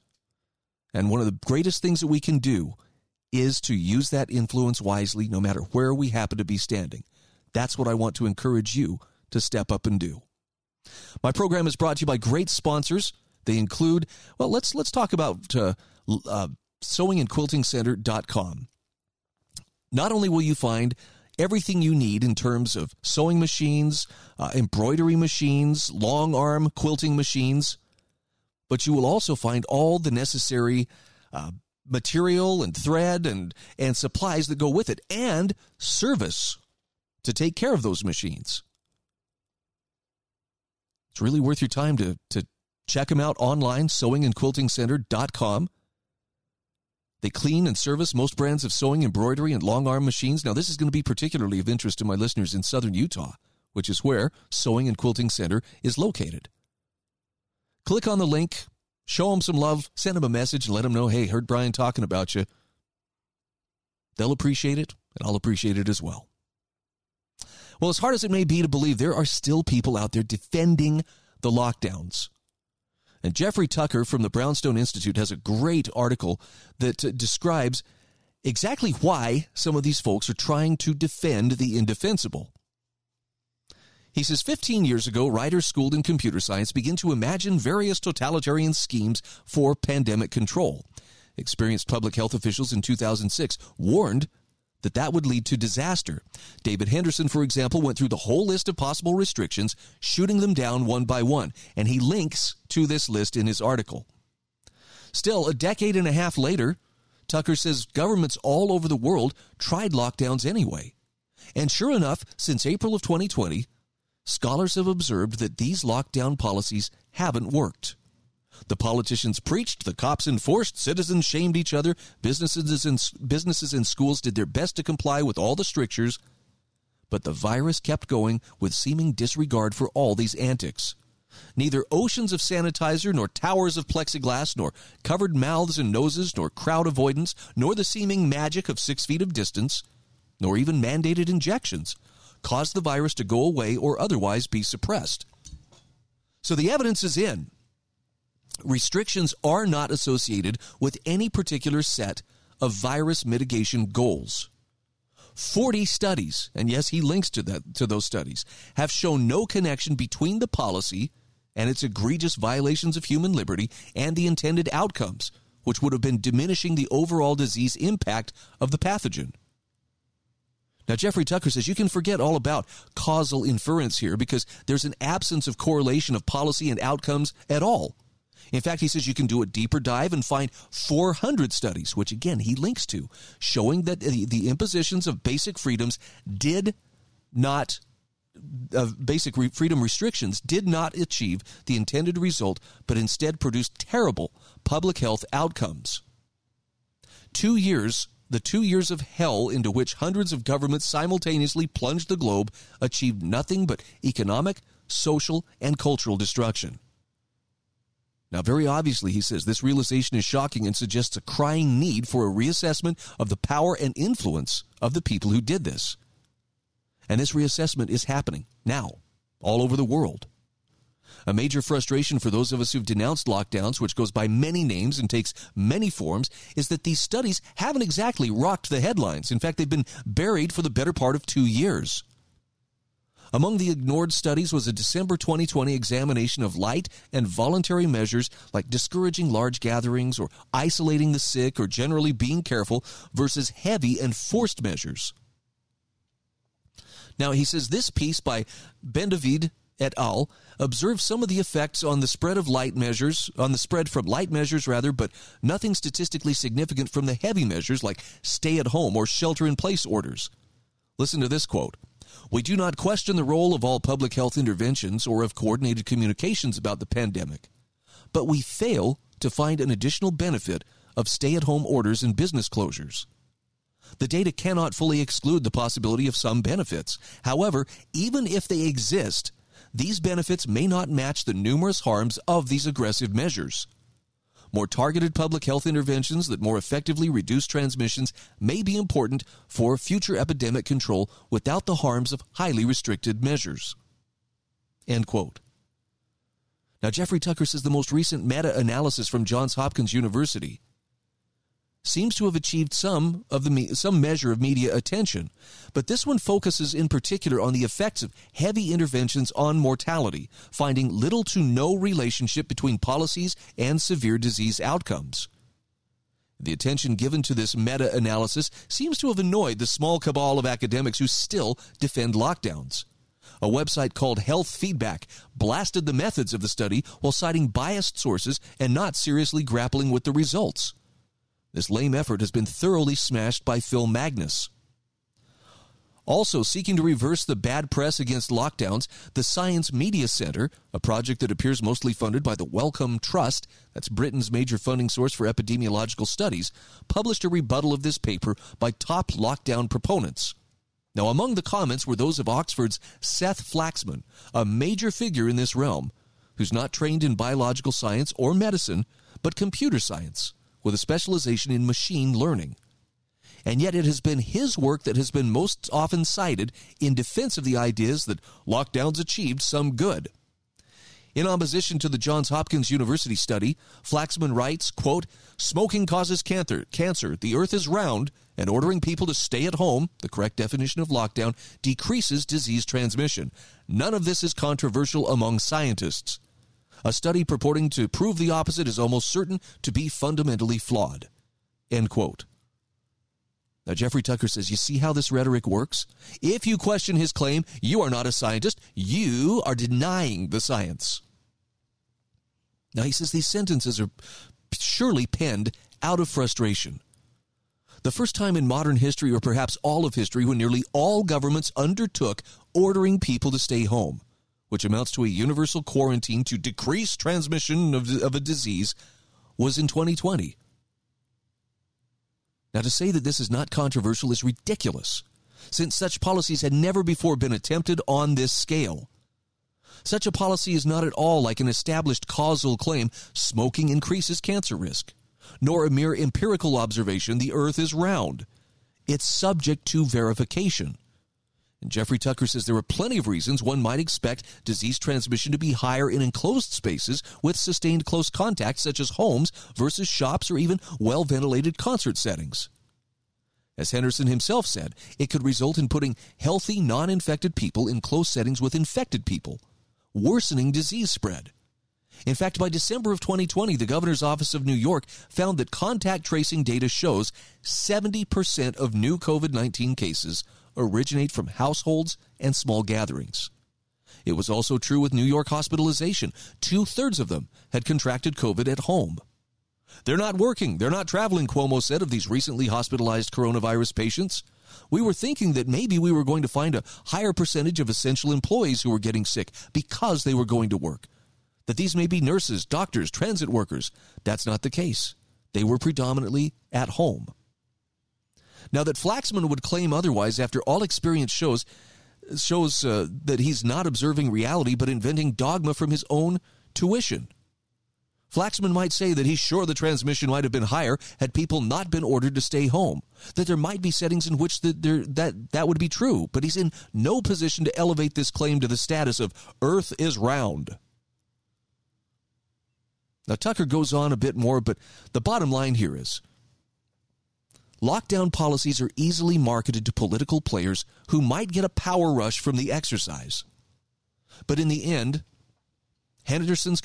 And one of the greatest things that we can do is to use that influence wisely no matter where we happen to be standing. That's what I want to encourage you to step up and do. My program is brought to you by great sponsors. They include, well, let's let's talk about uh, uh, sewingandquiltingcenter.com. Not only will you find everything you need in terms of sewing machines, uh, embroidery machines, long arm quilting machines, but you will also find all the necessary uh, material and thread and, and supplies that go with it and service to take care of those machines. It's really worth your time to, to check them out online, sewingandquiltingcenter.com. They clean and service most brands of sewing, embroidery, and long arm machines. Now, this is going to be particularly of interest to my listeners in southern Utah, which is where Sewing and Quilting Center is located. Click on the link, show them some love, send them a message, and let them know, hey, heard Brian talking about you. They'll appreciate it, and I'll appreciate it as well. Well, as hard as it may be to believe, there are still people out there defending the lockdowns. And Jeffrey Tucker from the Brownstone Institute has a great article that uh, describes exactly why some of these folks are trying to defend the indefensible. He says 15 years ago, writers schooled in computer science began to imagine various totalitarian schemes for pandemic control. Experienced public health officials in 2006 warned that that would lead to disaster. David Henderson, for example, went through the whole list of possible restrictions, shooting them down one by one, and he links to this list in his article. Still, a decade and a half later, Tucker says governments all over the world tried lockdowns anyway. And sure enough, since April of 2020, scholars have observed that these lockdown policies haven't worked. The politicians preached, the cops enforced, citizens shamed each other, businesses and, businesses and schools did their best to comply with all the strictures, but the virus kept going with seeming disregard for all these antics. Neither oceans of sanitizer, nor towers of plexiglass, nor covered mouths and noses, nor crowd avoidance, nor the seeming magic of six feet of distance, nor even mandated injections caused the virus to go away or otherwise be suppressed. So the evidence is in restrictions are not associated with any particular set of virus mitigation goals. 40 studies, and yes, he links to that to those studies, have shown no connection between the policy and its egregious violations of human liberty and the intended outcomes, which would have been diminishing the overall disease impact of the pathogen. Now, Jeffrey Tucker says you can forget all about causal inference here because there's an absence of correlation of policy and outcomes at all. In fact, he says you can do a deeper dive and find 400 studies, which again he links to, showing that the, the impositions of basic freedoms did not of basic re- freedom restrictions did not achieve the intended result, but instead produced terrible public health outcomes. Two years, the two years of hell into which hundreds of governments simultaneously plunged the globe, achieved nothing but economic, social, and cultural destruction. Now, very obviously, he says this realization is shocking and suggests a crying need for a reassessment of the power and influence of the people who did this. And this reassessment is happening now, all over the world. A major frustration for those of us who've denounced lockdowns, which goes by many names and takes many forms, is that these studies haven't exactly rocked the headlines. In fact, they've been buried for the better part of two years. Among the ignored studies was a December 2020 examination of light and voluntary measures like discouraging large gatherings or isolating the sick or generally being careful versus heavy and forced measures. Now, he says this piece by Bendavid et al. observed some of the effects on the spread of light measures, on the spread from light measures rather, but nothing statistically significant from the heavy measures like stay at home or shelter in place orders. Listen to this quote. We do not question the role of all public health interventions or of coordinated communications about the pandemic, but we fail to find an additional benefit of stay at home orders and business closures. The data cannot fully exclude the possibility of some benefits. However, even if they exist, these benefits may not match the numerous harms of these aggressive measures. More targeted public health interventions that more effectively reduce transmissions may be important for future epidemic control without the harms of highly restricted measures. End quote. Now, Jeffrey Tucker says the most recent meta analysis from Johns Hopkins University seems to have achieved some of the some measure of media attention, but this one focuses in particular on the effects of heavy interventions on mortality, finding little to no relationship between policies and severe disease outcomes. The attention given to this meta analysis seems to have annoyed the small cabal of academics who still defend lockdowns. A website called Health Feedback blasted the methods of the study while citing biased sources and not seriously grappling with the results. This lame effort has been thoroughly smashed by Phil Magness. Also, seeking to reverse the bad press against lockdowns, the Science Media Center, a project that appears mostly funded by the Wellcome Trust, that's Britain's major funding source for epidemiological studies, published a rebuttal of this paper by top lockdown proponents. Now, among the comments were those of Oxford's Seth Flaxman, a major figure in this realm, who's not trained in biological science or medicine, but computer science, with a specialization in machine learning and yet it has been his work that has been most often cited in defense of the ideas that lockdowns achieved some good. In opposition to the Johns Hopkins University study, Flaxman writes, quote, Smoking causes cancer, cancer. The earth is round, and ordering people to stay at home, the correct definition of lockdown, decreases disease transmission. None of this is controversial among scientists. A study purporting to prove the opposite is almost certain to be fundamentally flawed. End quote. Now, Jeffrey Tucker says, You see how this rhetoric works? If you question his claim, you are not a scientist. You are denying the science. Now, he says these sentences are surely penned out of frustration. The first time in modern history, or perhaps all of history, when nearly all governments undertook ordering people to stay home, which amounts to a universal quarantine to decrease transmission of, of a disease, was in 2020. Now, to say that this is not controversial is ridiculous, since such policies had never before been attempted on this scale. Such a policy is not at all like an established causal claim smoking increases cancer risk, nor a mere empirical observation the earth is round. It's subject to verification. And Jeffrey Tucker says there are plenty of reasons one might expect disease transmission to be higher in enclosed spaces with sustained close contact, such as homes versus shops or even well ventilated concert settings. As Henderson himself said, it could result in putting healthy, non infected people in close settings with infected people, worsening disease spread. In fact, by December of 2020, the governor's office of New York found that contact tracing data shows 70% of new COVID 19 cases originate from households and small gatherings. It was also true with New York hospitalization. Two thirds of them had contracted COVID at home. They're not working. They're not traveling, Cuomo said of these recently hospitalized coronavirus patients. We were thinking that maybe we were going to find a higher percentage of essential employees who were getting sick because they were going to work. That these may be nurses, doctors, transit workers. That's not the case. They were predominantly at home. Now, that Flaxman would claim otherwise after all experience shows shows uh, that he's not observing reality but inventing dogma from his own tuition. Flaxman might say that he's sure the transmission might have been higher had people not been ordered to stay home, that there might be settings in which the, there, that, that would be true, but he's in no position to elevate this claim to the status of Earth is round. Now, Tucker goes on a bit more, but the bottom line here is Lockdown policies are easily marketed to political players who might get a power rush from the exercise. But in the end, Henderson's,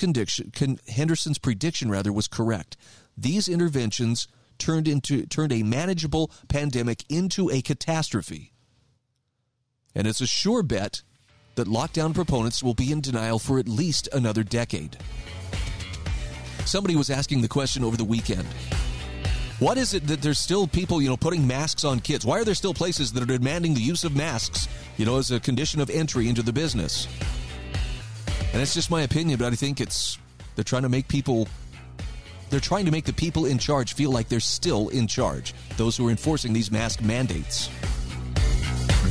Henderson's prediction rather was correct. These interventions turned into turned a manageable pandemic into a catastrophe. And it's a sure bet that lockdown proponents will be in denial for at least another decade. Somebody was asking the question over the weekend what is it that there's still people, you know, putting masks on kids? Why are there still places that are demanding the use of masks, you know, as a condition of entry into the business? And it's just my opinion, but I think it's they're trying to make people they're trying to make the people in charge feel like they're still in charge, those who are enforcing these mask mandates.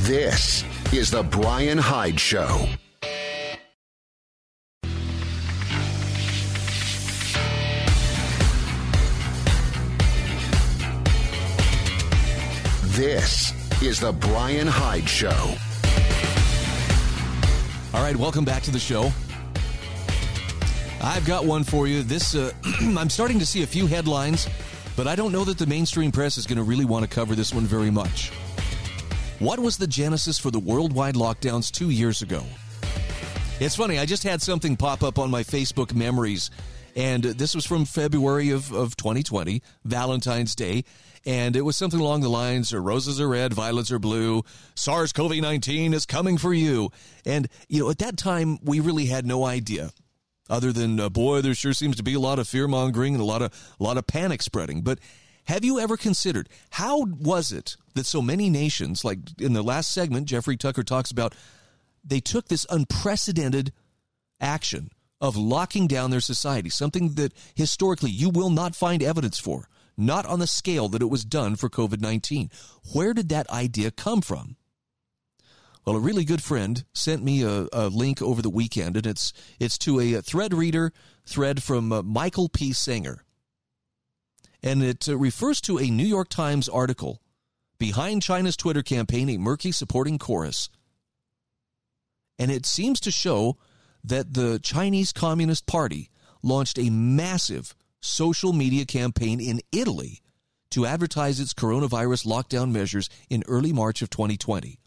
This is the Brian Hyde Show. This is the Brian Hyde Show. All right, welcome back to the show. I've got one for you. This uh, I'm starting to see a few headlines, but I don't know that the mainstream press is going to really want to cover this one very much. What was the genesis for the worldwide lockdowns 2 years ago? It's funny, I just had something pop up on my Facebook memories and this was from February of, of 2020, Valentine's Day. And it was something along the lines roses are red, violets are blue, SARS CoV 19 is coming for you. And, you know, at that time, we really had no idea other than, uh, boy, there sure seems to be a lot of fear mongering and a lot of, a lot of panic spreading. But Have you ever considered how was it that so many nations, like in the last segment, Jeffrey Tucker talks about, they took this unprecedented action of locking down their society, something that historically you will not find evidence for, not on the scale that it was done for COVID 19. Where did that idea come from? Well, a really good friend sent me a, a link over the weekend, and it's it's to a, thread reader thread from uh, Michael P. Senger, and it uh, refers to a New York Times article behind China's Twitter campaign, a murky supporting chorus, and it seems to show that the Chinese Communist Party launched a massive social media campaign in Italy to advertise its coronavirus lockdown measures in early March of 2020.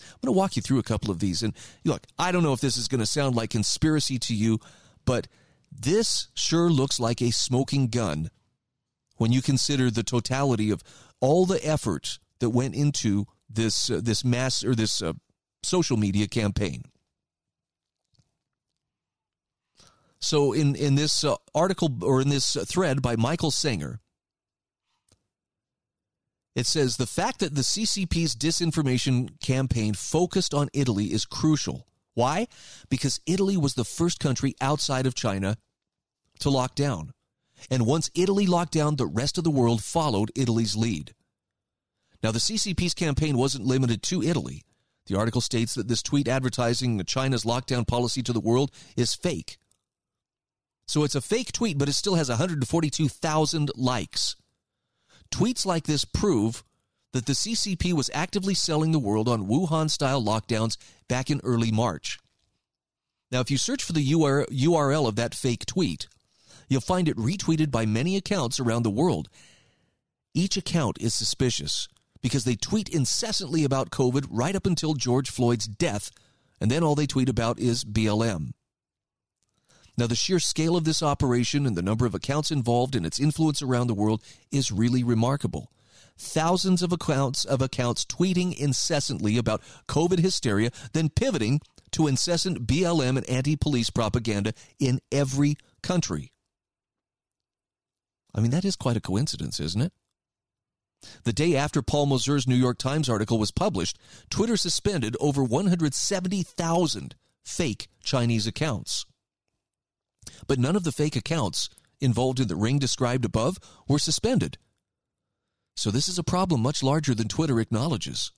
I'm going to walk you through a couple of these. And look, I don't know if this is going to sound like conspiracy to you, but this sure looks like a smoking gun when you consider the totality of all the effort that went into this uh, this mass or this uh, social media campaign. So in in this uh, article or in this thread by Michael Senger, it says the fact that the CCP's disinformation campaign focused on Italy is crucial. Why? Because Italy was the first country outside of China to lock down. And once Italy locked down, the rest of the world followed Italy's lead. Now, the CCP's campaign wasn't limited to Italy. The article states that this tweet advertising China's lockdown policy to the world is fake. So it's a fake tweet, but it still has 142,000 likes. Tweets like this prove that the CCP was actively selling the world on Wuhan style lockdowns back in early March. Now, if you search for the URL of that fake tweet, you'll find it retweeted by many accounts around the world. Each account is suspicious because they tweet incessantly about COVID right up until George Floyd's death, and then all they tweet about is BLM. Now, the sheer scale of this operation and the number of accounts involved and its influence around the world is really remarkable. Thousands of accounts of accounts tweeting incessantly about COVID hysteria, then pivoting to incessant BLM and anti-police propaganda in every country. I mean, that is quite a coincidence, isn't it? The day after Paul Mozur's New York Times article was published, Twitter suspended over 170,000 fake Chinese accounts. But none of the fake accounts involved in the ring described above were suspended. So this is a problem much larger than Twitter acknowledges.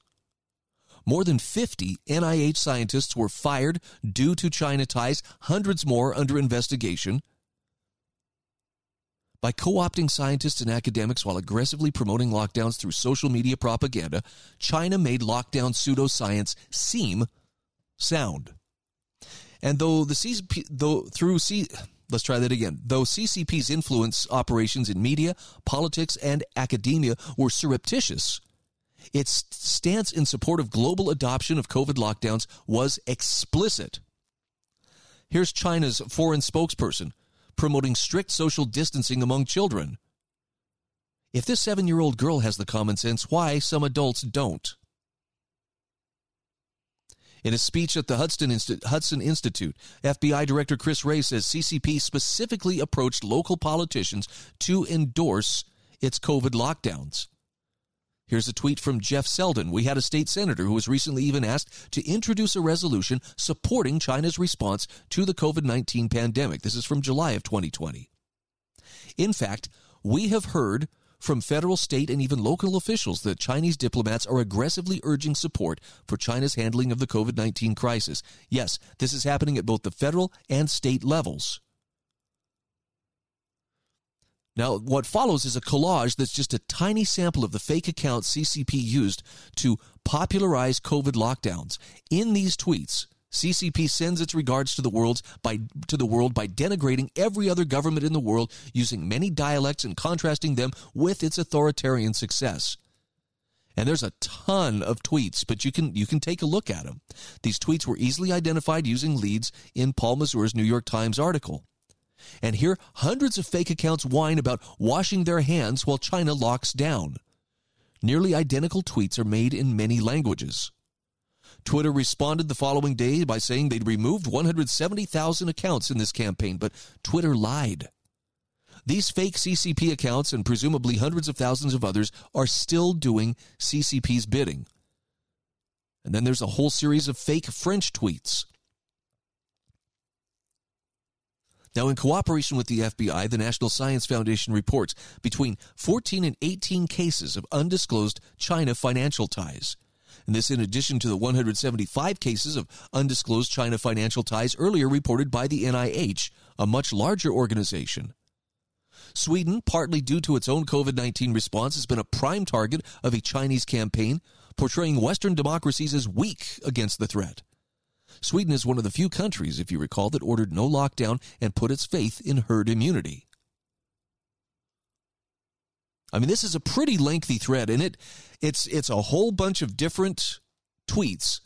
More than 50 NIH scientists were fired due to China ties, hundreds more under investigation. By co opting scientists and academics while aggressively promoting lockdowns through social media propaganda, China made lockdown pseudoscience seem sound. And though the CCP, though through C, let's try that again. Though CCP's influence operations in media, politics, and academia were surreptitious, its stance in support of global adoption of COVID lockdowns was explicit. Here's China's foreign spokesperson promoting strict social distancing among children. If this seven year old girl has the common sense, why some adults don't? In a speech at the Hudson, Inst- Hudson Institute, FBI Director Chris Wray says CCP specifically approached local politicians to endorse its COVID lockdowns. Here's a tweet from Jeff Seldin. We had a state senator who was recently even asked to introduce a resolution supporting China's response to the COVID 19 pandemic. This is from July of 2020. In fact, we have heard from federal, state, and even local officials that Chinese diplomats are aggressively urging support for China's handling of the COVID 19 crisis. Yes, this is happening at both the federal and state levels. Now, what follows is a collage that's just a tiny sample of the fake accounts CCP used to popularize COVID lockdowns. In these tweets, CCP sends its regards to the world by to the world by denigrating every other government in the world using many dialects and contrasting them with its authoritarian success. And there's a ton of tweets, but you can you can take a look at them. These tweets were easily identified using leads in Paul Mozur's New York Times article. And here, hundreds of fake accounts whine about washing their hands while China locks down. Nearly identical tweets are made in many languages. Twitter responded the following day by saying they'd removed 170,000 accounts in this campaign, but Twitter lied. These fake CCP accounts and presumably hundreds of thousands of others are still doing CCP's bidding. And then there's a whole series of fake French tweets. Now, in cooperation with the FBI, the National Science Foundation reports between 14 and 18 cases of undisclosed China financial ties. And this in addition to the 175 cases of undisclosed China financial ties earlier reported by the NIH, a much larger organization. Sweden, partly due to its own COVID 19 response, has been a prime target of a Chinese campaign portraying Western democracies as weak against the threat. Sweden is one of the few countries, if you recall, that ordered no lockdown and put its faith in herd immunity. I mean, this is a pretty lengthy thread, and it it's it's a whole bunch of different tweets.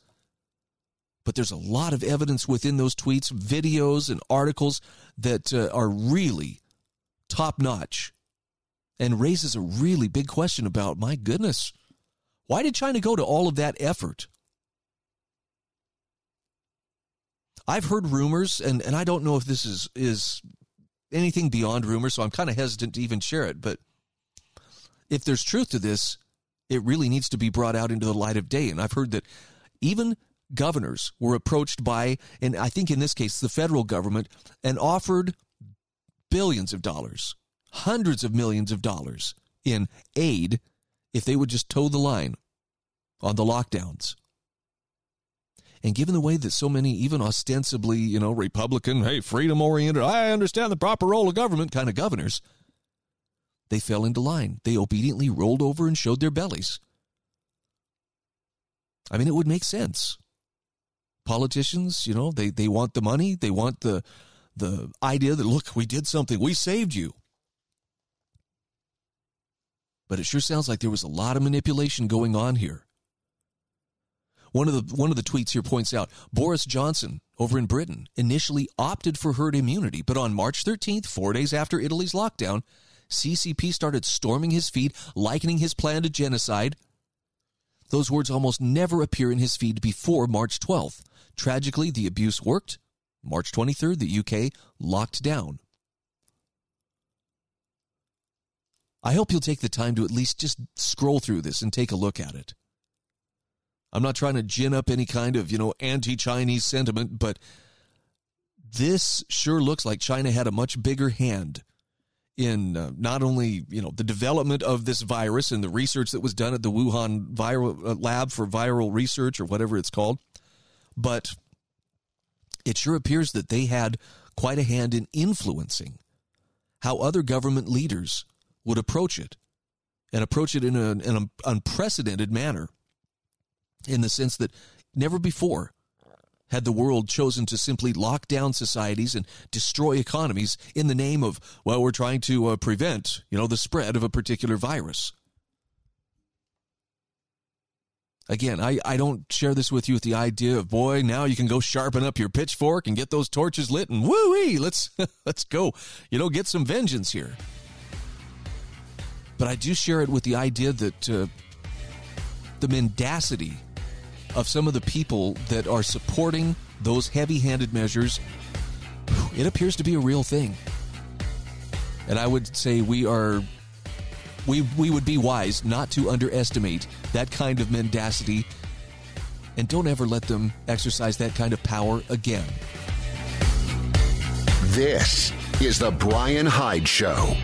But there's a lot of evidence within those tweets, videos, and articles that uh, are really top notch and raises a really big question about my goodness, why did China go to all of that effort? I've heard rumors, and, and I don't know if this is, is anything beyond rumors, so I'm kind of hesitant to even share it. But if there's truth to this, it really needs to be brought out into the light of day. And I've heard that even governors were approached by, and I think in this case, the federal government, and offered billions of dollars, hundreds of millions of dollars in aid if they would just toe the line on the lockdowns. And given the way that so many, even ostensibly, you know, Republican, hey, freedom oriented, I understand the proper role of government kind of governors, they fell into line. They obediently rolled over and showed their bellies. I mean, it would make sense. Politicians, you know, they, they want the money, they want the the idea that look, we did something, we saved you. But it sure sounds like there was a lot of manipulation going on here. One of the one of the tweets here points out Boris Johnson over in Britain initially opted for herd immunity, but on March 13th, 4 days after Italy's lockdown, CCP started storming his feed, likening his plan to genocide. Those words almost never appear in his feed before March 12th. Tragically, the abuse worked. March 23rd, the UK locked down. I hope you'll take the time to at least just scroll through this and take a look at it. I'm not trying to gin up any kind of, you know, anti Chinese sentiment, but this sure looks like China had a much bigger hand in uh, not only, you know, the development of this virus and the research that was done at the Wuhan viral uh, lab for viral research or whatever it's called, but it sure appears that they had quite a hand in influencing how other government leaders would approach it and approach it in, an unprecedented manner in the sense that never before had the world chosen to simply lock down societies and destroy economies in the name of well we're trying to uh, prevent you know the spread of a particular virus Again, I, I don't share this with you with the idea of boy, now you can go sharpen up your pitchfork and get those torches lit and woo let's let's go, you know, get some vengeance here. But I do share it with the idea that uh, the mendacity of some of the people that are supporting those heavy-handed measures, it appears to be a real thing. And I would say we are we we would be wise not to underestimate that kind of mendacity and don't ever let them exercise that kind of power again. This is the Brian Hyde Show.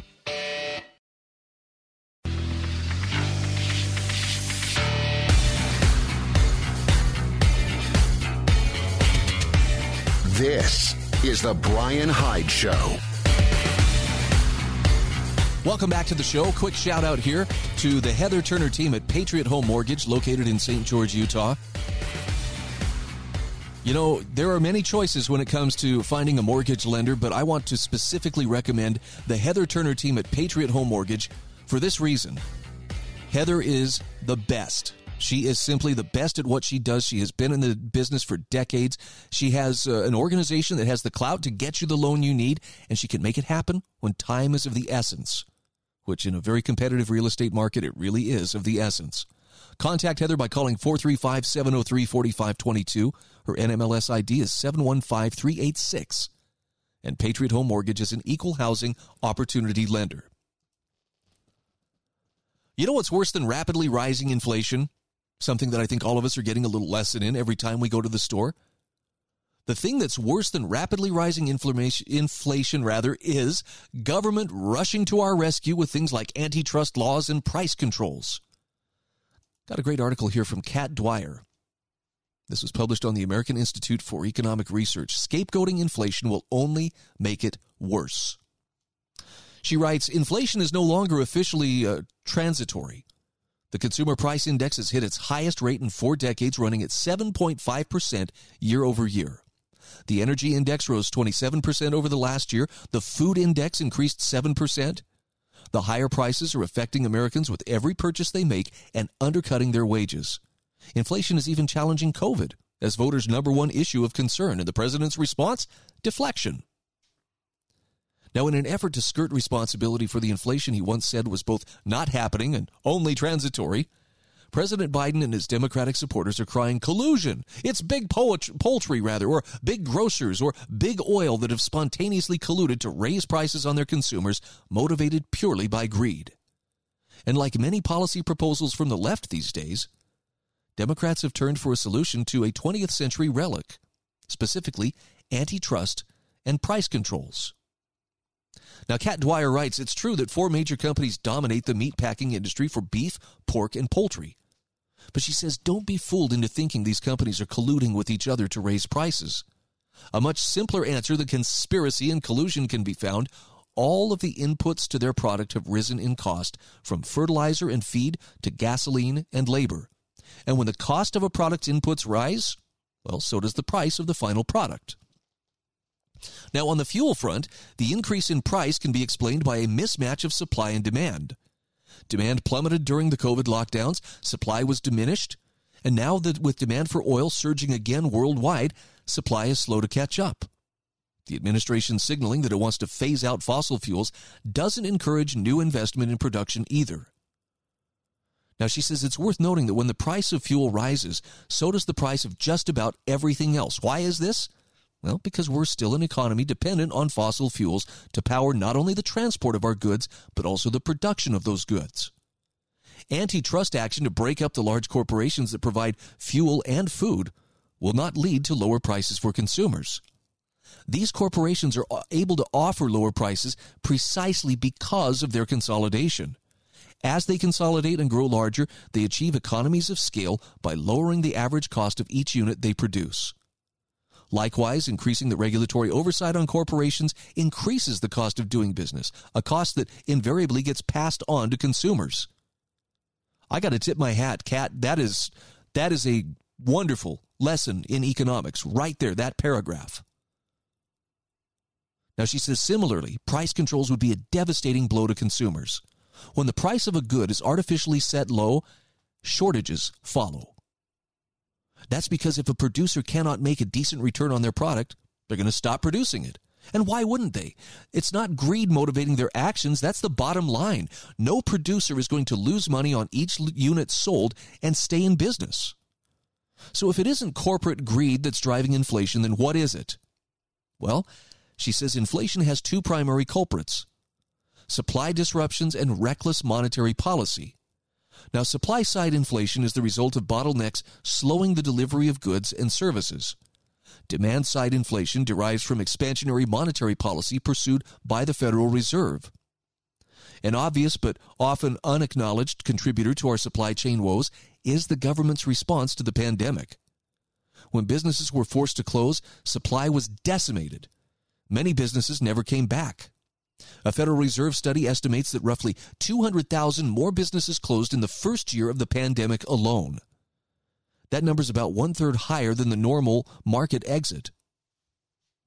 This is the Brian Hyde Show. Welcome back to the show. Quick shout out here to the Heather Turner team at Patriot Home Mortgage, located in St. George, Utah. You know, there are many choices when it comes to finding a mortgage lender, but I want to specifically recommend the Heather Turner team at Patriot Home Mortgage for this reason. Heather is the best. She is simply the best at what she does. She has been in the business for decades. She has uh, an organization that has the clout to get you the loan you need, and she can make it happen when time is of the essence which in a very competitive real estate market, it really is of the essence. Contact Heather by calling 435 703 4522. Her NMLS ID is 715386. and Patriot Home Mortgage is an equal housing opportunity lender. You know what's worse than rapidly rising inflation? Something that I think all of us are getting a little lesson in every time we go to the store. The thing that's worse than rapidly rising inflation, rather, is government rushing to our rescue with things like antitrust laws and price controls. Got a great article here from Kat Dwyer. This was published on the American Institute for Economic Research. Scapegoating inflation will only make it worse. She writes Inflation is no longer officially uh, transitory. The Consumer Price Index has hit its highest rate in four decades, running at 7.5% year over year. The Energy Index rose 27% over the last year. The Food Index increased 7%. The higher prices are affecting Americans with every purchase they make and undercutting their wages. Inflation is even challenging COVID as voters' number one issue of concern, and the president's response? Deflection. Now, in an effort to skirt responsibility for the inflation he once said was both not happening and only transitory, President Biden and his Democratic supporters are crying collusion. It's big poultry, rather, or big grocers, or big oil that have spontaneously colluded to raise prices on their consumers, motivated purely by greed. And like many policy proposals from the left these days, Democrats have turned for a solution to a 20th century relic, specifically antitrust and price controls. Now, Kat Dwyer writes It's true that four major companies dominate the meatpacking industry for beef, pork, and poultry. But she says don't be fooled into thinking these companies are colluding with each other to raise prices. A much simpler answer than conspiracy and collusion can be found. All of the inputs to their product have risen in cost, from fertilizer and feed to gasoline and labor. And when the cost of a product's inputs rise, well, so does the price of the final product. Now, on the fuel front, the increase in price can be explained by a mismatch of supply and demand. Demand plummeted during the COVID lockdowns, supply was diminished, and now that with demand for oil surging again worldwide, supply is slow to catch up. The administration signaling that it wants to phase out fossil fuels doesn't encourage new investment in production either. Now, she says it's worth noting that when the price of fuel rises, so does the price of just about everything else. Why is this? Well, because we're still an economy dependent on fossil fuels to power not only the transport of our goods, but also the production of those goods. Antitrust action to break up the large corporations that provide fuel and food will not lead to lower prices for consumers. These corporations are uh, able to offer lower prices precisely because of their consolidation. As they consolidate and grow larger, they achieve economies of scale by lowering the average cost of each unit they produce. Likewise, increasing the regulatory oversight on corporations increases the cost of doing business, a cost that invariably gets passed on to consumers. I got to tip my hat, Kat. That is that is a wonderful lesson in economics right there, that paragraph. Now she says similarly, price controls would be a devastating blow to consumers. When the price of a good is artificially set low, shortages follow. That's because if a producer cannot make a decent return on their product, they're going to stop producing it. And why wouldn't they? It's not greed motivating their actions. That's the bottom line. No producer is going to lose money on each unit sold and stay in business. So if it isn't corporate greed that's driving inflation, then what is it? Well, she says inflation has two primary culprits supply disruptions and reckless monetary policy. Now, supply side inflation is the result of bottlenecks slowing the delivery of goods and services. Demand side inflation derives from expansionary monetary policy pursued by the Federal Reserve. An obvious but often unacknowledged contributor to our supply chain woes is the government's response to the pandemic. When businesses were forced to close, supply was decimated. Many businesses never came back. A Federal Reserve study estimates that roughly 200,000 more businesses closed in the first year of the pandemic alone. That number is about one third higher than the normal market exit.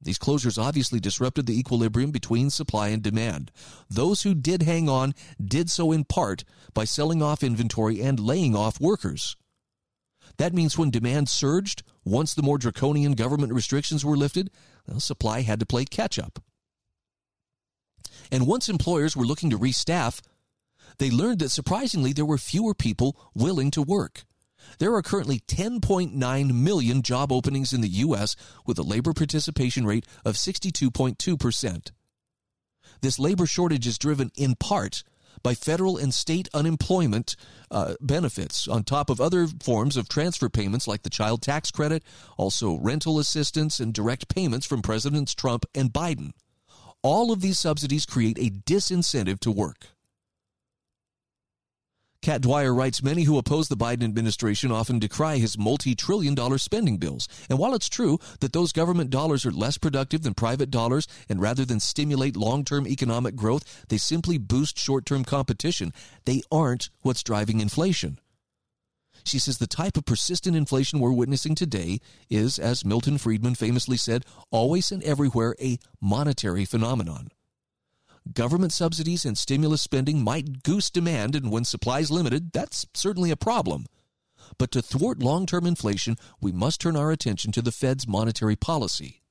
These closures obviously disrupted the equilibrium between supply and demand. Those who did hang on did so in part by selling off inventory and laying off workers. That means when demand surged, once the more draconian government restrictions were lifted, well, supply had to play catch up. And once employers were looking to restaff, they learned that surprisingly there were fewer people willing to work. There are currently 10.9 million job openings in the U.S. with a labor participation rate of 62.2%. This labor shortage is driven in part by federal and state unemployment uh, benefits, on top of other forms of transfer payments like the child tax credit, also rental assistance, and direct payments from Presidents Trump and Biden. All of these subsidies create a disincentive to work. Kat Dwyer writes Many who oppose the Biden administration often decry his multi trillion dollar spending bills. And while it's true that those government dollars are less productive than private dollars, and rather than stimulate long term economic growth, they simply boost short term competition, they aren't what's driving inflation. She says the type of persistent inflation we're witnessing today is, as Milton Friedman famously said, always and everywhere a monetary phenomenon. Government subsidies and stimulus spending might goose demand, and when supply is limited, that's certainly a problem. But to thwart long term inflation, we must turn our attention to the Fed's monetary policy.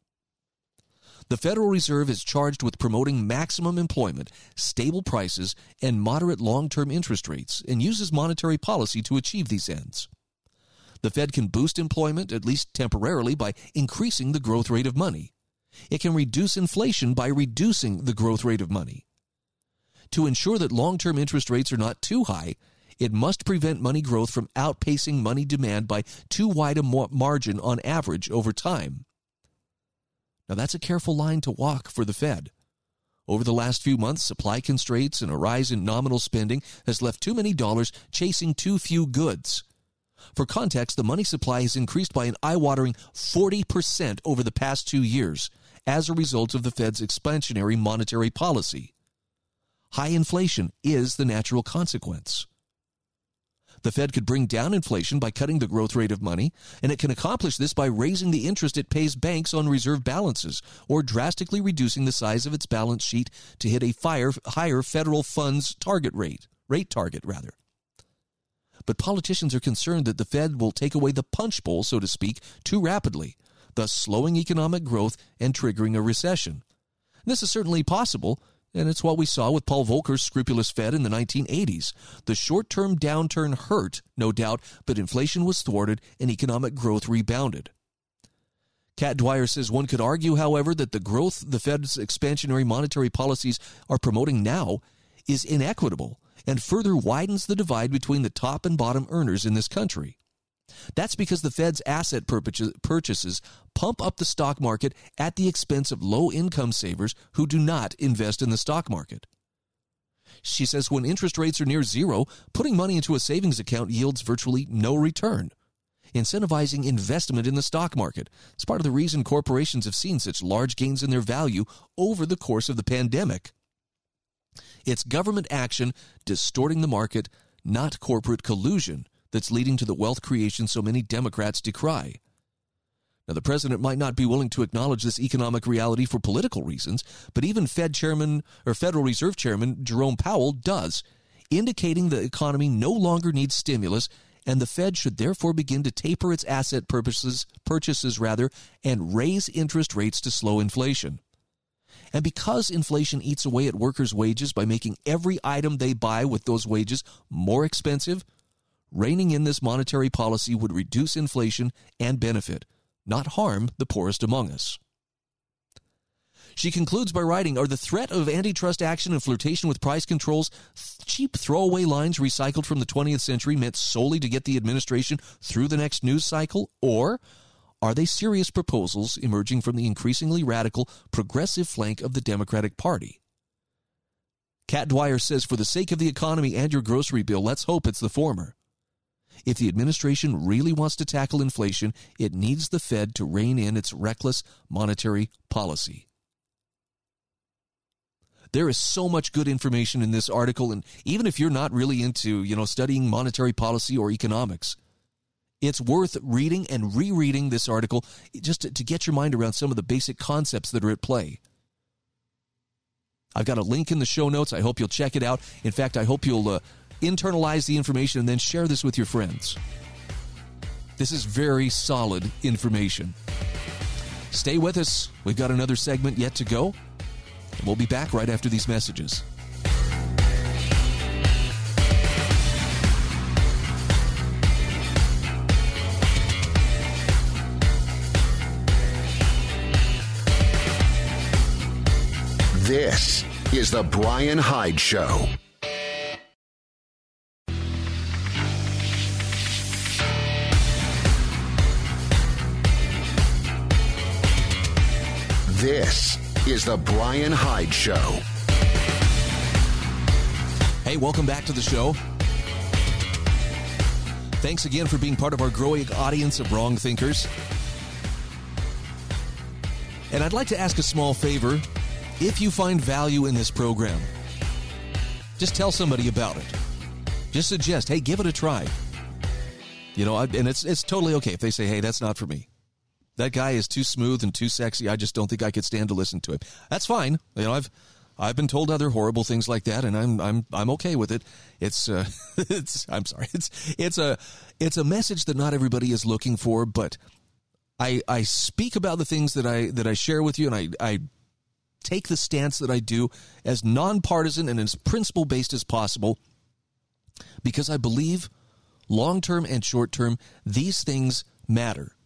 The Federal Reserve is charged with promoting maximum employment, stable prices, and moderate long term interest rates, and uses monetary policy to achieve these ends. The Fed can boost employment, at least temporarily, by increasing the growth rate of money. It can reduce inflation by reducing the growth rate of money. To ensure that long term interest rates are not too high, it must prevent money growth from outpacing money demand by too wide a margin on average over time. Now, that's a careful line to walk for the Fed. Over the last few months, supply constraints and a rise in nominal spending has left too many dollars chasing too few goods. For context, the money supply has increased by an eye watering 40% over the past two years, as a result of the Fed's expansionary monetary policy. High inflation is the natural consequence. The Fed could bring down inflation by cutting the growth rate of money, and it can accomplish this by raising the interest it pays banks on reserve balances or drastically reducing the size of its balance sheet to hit a fire, higher federal funds target rate, rate target rather. But politicians are concerned that the Fed will take away the punch bowl, so to speak, too rapidly thus slowing economic growth and triggering a recession. This is certainly possible, and it's what we saw with Paul Volcker's scrupulous Fed in the 1980s. The short term downturn hurt, no doubt, but inflation was thwarted and economic growth rebounded. Kat Dwyer says one could argue, however, that the growth the Fed's expansionary monetary policies are promoting now is inequitable and further widens the divide between the top and bottom earners in this country. That's because the Fed's asset purchases pump up the stock market at the expense of low income savers who do not invest in the stock market. She says when interest rates are near zero, putting money into a savings account yields virtually no return. Incentivizing investment in the stock market. It's part of the reason corporations have seen such large gains in their value over the course of the pandemic. It's government action distorting the market, not corporate collusion, that's leading to the wealth creation so many Democrats decry. Now, the president might not be willing to acknowledge this economic reality for political reasons, but even Fed Chairman or Federal Reserve Chairman Jerome Powell does, indicating the economy no longer needs stimulus and the Fed should therefore begin to taper its asset purposes, purchases rather and raise interest rates to slow inflation. And because inflation eats away at workers' wages by making every item they buy with those wages more expensive, Reining in this monetary policy would reduce inflation and benefit, not harm the poorest among us. She concludes by writing Are the threat of antitrust action and flirtation with price controls cheap throwaway lines recycled from the 20th century meant solely to get the administration through the next news cycle? Or are they serious proposals emerging from the increasingly radical progressive flank of the Democratic Party? Kat Dwyer says, For the sake of the economy and your grocery bill, let's hope it's the former. If the administration really wants to tackle inflation, it needs the Fed to rein in its reckless monetary policy. There is so much good information in this article, and even if you're not really into, you know, studying monetary policy or economics, it's worth reading and rereading this article just to, to get your mind around some of the basic concepts that are at play. I've got a link in the show notes. I hope you'll check it out. In fact, I hope you'll uh, internalize the information, and then share this with your friends. This is very solid information. Stay with us. We've got another segment yet to go. And we'll be back right after these messages. This is the Brian Hyde Show. This is The Brian Hyde Show. Hey, welcome back to the show. Thanks again for being part of our growing audience of wrong thinkers. And I'd like to ask a small favor. If you find value in this program, just tell somebody about it. Just suggest, hey, give it a try. You know, and it's it's totally okay if they say, hey, that's not for me. That guy is too smooth and too sexy. I just don't think I could stand to listen to him. That's fine. You know, I've I've been told other horrible things like that, and I'm I'm I'm okay with it. It's uh, it's I'm sorry. It's it's a it's a message that not everybody is looking for, but I I speak about the things that I that I share with you, and I I take the stance that I do as nonpartisan and as principle based as possible, because I believe long term and short term these things matter.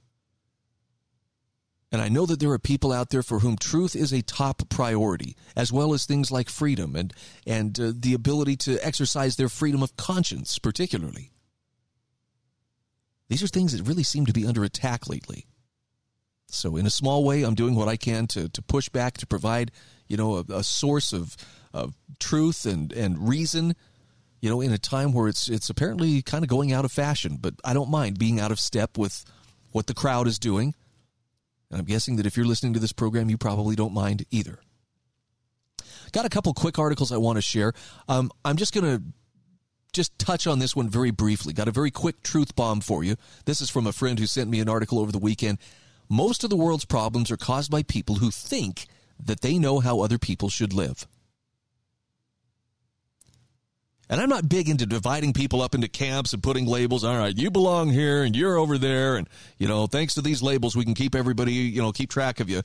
And I know that there are people out there for whom truth is a top priority, as well as things like freedom and, and uh, the ability to exercise their freedom of conscience, particularly. These are things that really seem to be under attack lately. So, in a small way, I'm doing what I can to, to push back, to provide, you know, a, a source of, of truth and, and reason, you know, in a time where it's, it's apparently kind of going out of fashion. But I don't mind being out of step with what the crowd is doing I'm guessing that if you're listening to this program, you probably don't mind either. Got a couple quick articles I want to share. Um, I'm just going to just touch on this one very briefly. Got a very quick truth bomb for you. This is from a friend who sent me an article over the weekend. Most of the world's problems are caused by people who think that they know how other people should live. And I'm not big into dividing people up into camps and putting labels. All right, you belong here and you're over there. And, you know, thanks to these labels, we can keep everybody, you know, keep track of you.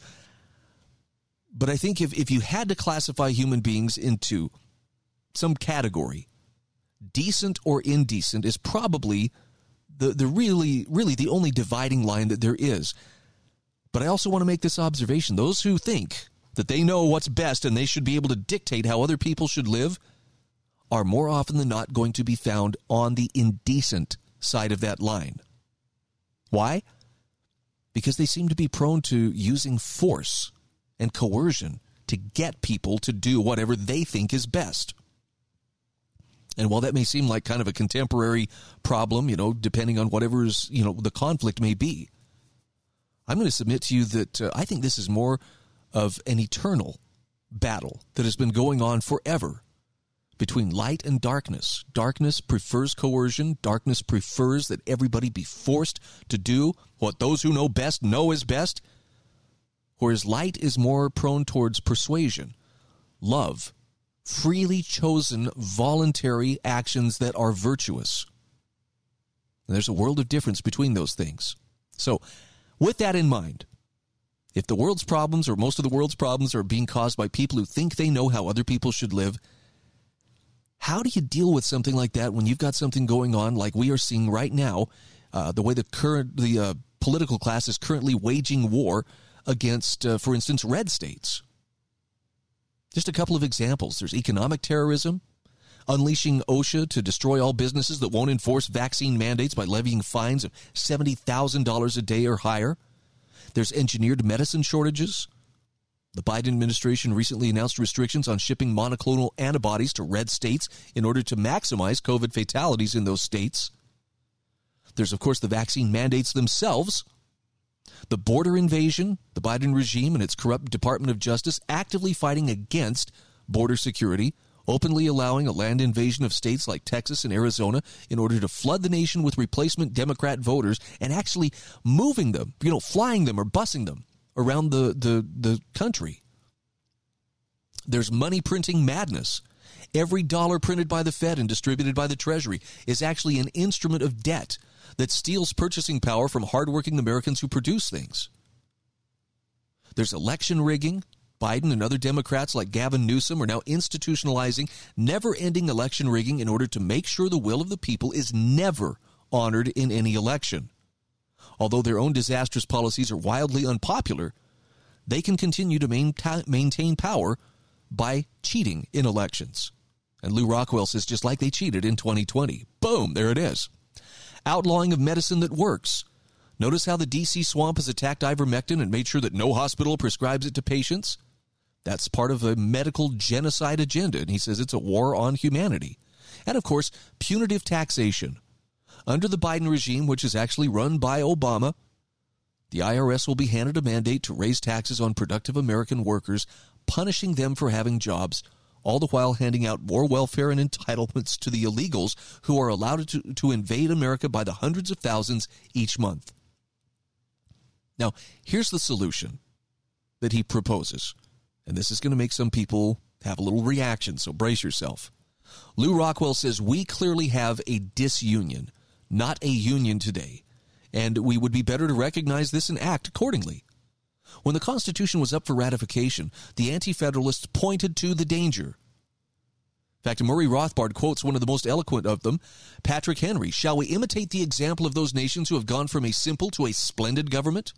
But I think if, if you had to classify human beings into some category, decent or indecent is probably the, the really, really the only dividing line that there is. But I also want to make this observation those who think that they know what's best and they should be able to dictate how other people should live are more often than not going to be found on the indecent side of that line. Why? Because they seem to be prone to using force and coercion to get people to do whatever they think is best. And while that may seem like kind of a contemporary problem, you know, depending on whatever's, you know, the conflict may be, I'm going to submit to you that uh, I think this is more of an eternal battle that has been going on forever between light and darkness. Darkness prefers coercion. Darkness prefers that everybody be forced to do what those who know best know is best. Whereas light is more prone towards persuasion, love, freely chosen voluntary actions that are virtuous. And there's a world of difference between those things. So, with that in mind, if the world's problems or most of the world's problems are being caused by people who think they know how other people should live, how do you deal with something like that when you've got something going on like we are seeing right now? Uh, the way the current the uh, political class is currently waging war against, uh, for instance, red states. Just a couple of examples. There's economic terrorism, unleashing OSHA to destroy all businesses that won't enforce vaccine mandates by levying fines of $70,000 a day or higher. There's engineered medicine shortages, the Biden administration recently announced restrictions on shipping monoclonal antibodies to red states in order to maximize COVID fatalities in those states. There's, of course, the vaccine mandates themselves. The border invasion, the Biden regime and its corrupt Department of Justice actively fighting against border security, openly allowing a land invasion of states like Texas and Arizona in order to flood the nation with replacement Democrat voters and actually moving them, you know, flying them or busing them around the, the, the country. There's money printing madness. Every dollar printed by the Fed and distributed by the Treasury is actually an instrument of debt that steals purchasing power from hardworking Americans who produce things. There's election rigging. Biden and other Democrats like Gavin Newsom are now institutionalizing never ending election rigging in order to make sure the will of the people is never honored in any election. Although their own disastrous policies are wildly unpopular, they can continue to maintain power by cheating in elections. And Lew Rockwell says just like they cheated in 2020. Boom, there it is. Outlawing of medicine that works. Notice how the DC swamp has attacked ivermectin and made sure that no hospital prescribes it to patients? That's part of a medical genocide agenda, and he says it's a war on humanity. And of course, punitive taxation. Under the Biden regime, which is actually run by Obama, the IRS will be handed a mandate to raise taxes on productive American workers, punishing them for having jobs, all the while handing out more welfare and entitlements to the illegals who are allowed to, to invade America by the hundreds of thousands each month. Now, here's the solution that he proposes, and this is going to make some people have a little reaction, so brace yourself. Lew Rockwell says we clearly have a disunion, not a union today and we would be better to recognize this and act accordingly. When the Constitution was up for ratification, the Anti Federalists pointed to the danger. In fact, Murray Rothbard quotes one of the most eloquent of them, Patrick Henry. Shall we imitate the example of those nations who have gone from a simple to a splendid government?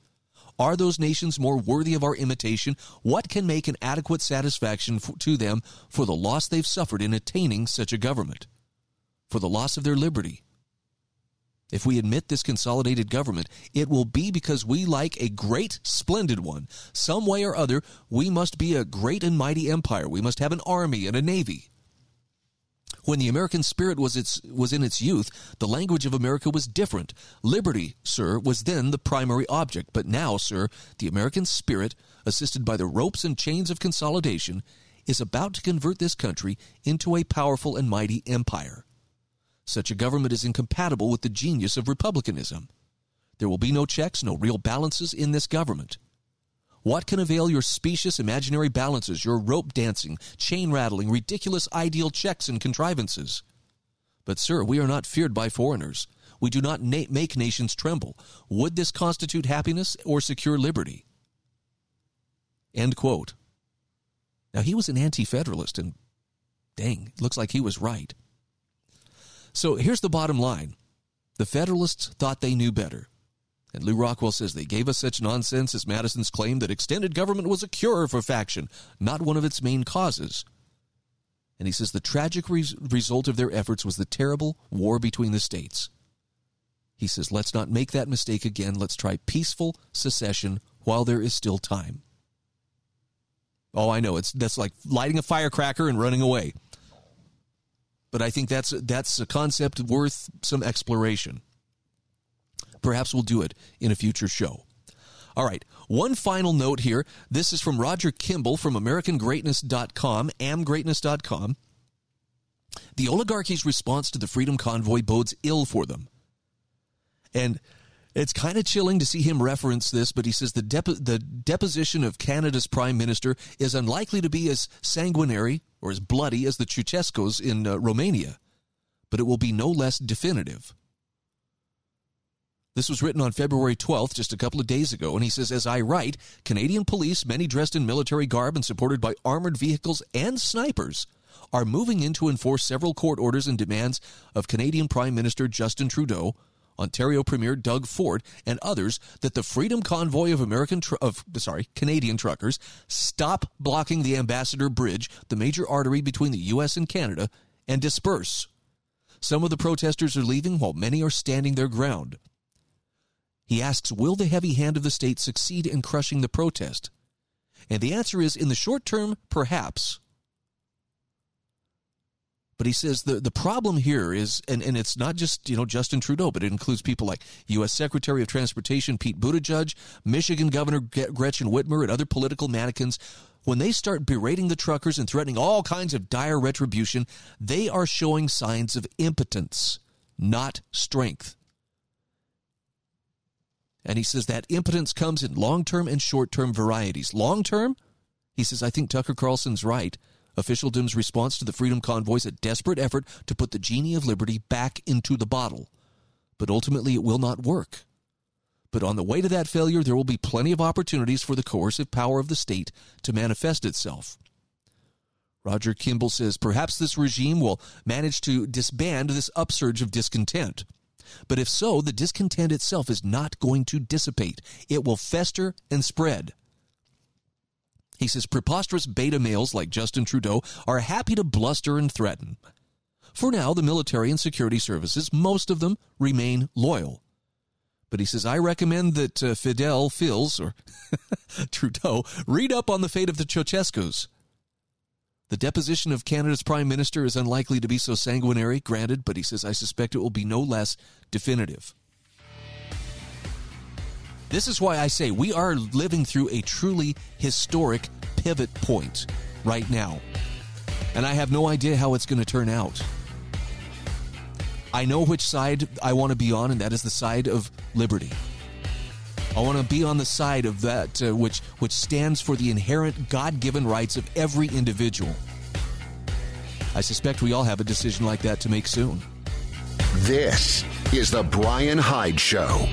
Are those nations more worthy of our imitation? What can make an adequate satisfaction for, to them for the loss they've suffered in attaining such a government? For the loss of their liberty, if we admit this consolidated government, it will be because we like a great, splendid one. Some way or other, we must be a great and mighty empire. We must have an army and a navy. When the American spirit was its was in its youth, the language of America was different. Liberty, sir, was then the primary object, but now, sir, the American spirit, assisted by the ropes and chains of consolidation, is about to convert this country into a powerful and mighty empire. Such a government is incompatible with the genius of republicanism. There will be no checks, no real balances in this government. What can avail your specious imaginary balances, your rope dancing, chain rattling, ridiculous ideal checks and contrivances? But, sir, we are not feared by foreigners. We do not na- make nations tremble. Would this constitute happiness or secure liberty? End quote. Now, he was an anti federalist, and dang, looks like he was right. So here's the bottom line the Federalists thought they knew better. And Lew Rockwell says they gave us such nonsense as Madison's claim that extended government was a cure for faction, not one of its main causes. And he says the tragic re- result of their efforts was the terrible war between the states. He says, let's not make that mistake again. Let's try peaceful secession while there is still time. Oh, I know. It's that's like lighting a firecracker and running away but I think that's that's a concept worth some exploration. Perhaps we'll do it in a future show. All right, one final note here. This is from Roger Kimball from AmericanGreatness.com, amgreatness.com. The oligarchy's response to the Freedom Convoy bodes ill for them. And it's kind of chilling to see him reference this, but he says the, the deposition of Canada's prime minister is unlikely to be as sanguinary or as bloody as the Ceausescu's in uh, Romania, but it will be no less definitive. This was written on February 12th, just a couple of days ago, and he says, As I write, Canadian police, many dressed in military garb and supported by armored vehicles and snipers, are moving in to enforce several court orders and demands of Canadian Prime Minister Justin Trudeau Ontario Premier Doug Ford, and others that the Freedom Convoy of American tr- of sorry Canadian truckers stop blocking the Ambassador Bridge, the major artery between the U.S. and Canada, and disperse. Some of the protesters are leaving, while many are standing their ground. He asks, Will the heavy hand of the state succeed in crushing the protest? And the answer is, in the short term, perhaps. But he says the, the problem here is, and, and it's not just, you know, Justin Trudeau, but it includes people like U.S. Secretary of Transportation Pete Buttigieg, Michigan Governor Gretchen Whitmer, and other political mannequins. When they start berating the truckers and threatening all kinds of dire retribution, they are showing signs of impotence, not strength. And he says that impotence comes in long term and short term varieties. Long term, he says, I think Tucker Carlson's right Officialdom's response to the Freedom Convoy is a desperate effort to put the genie of liberty back into the bottle. But ultimately, it will not work. But on the way to that failure, there will be plenty of opportunities for the coercive power of the state to manifest itself. Roger Kimball says perhaps this regime will manage to disband this upsurge of discontent. But if so, the discontent itself is not going to dissipate. It will fester and spread. He says preposterous beta males like Justin Trudeau are happy to bluster and threaten. For now, the military and security services, most of them, remain loyal. But he says, I recommend that uh, Fidel Fils, or Trudeau, read up on the fate of the Ceausescus. The deposition of Canada's Prime Minister is unlikely to be so sanguinary, granted, but he says, I suspect it will be no less definitive. This is why I say we are living through a truly historic pivot point right now. And I have no idea how it's going to turn out. I know which side I want to be on, and that is the side of liberty. I want to be on the side of that uh, which which stands for the inherent God-given rights of every individual. I suspect we all have a decision like that to make soon. This is the Brian Hyde Show.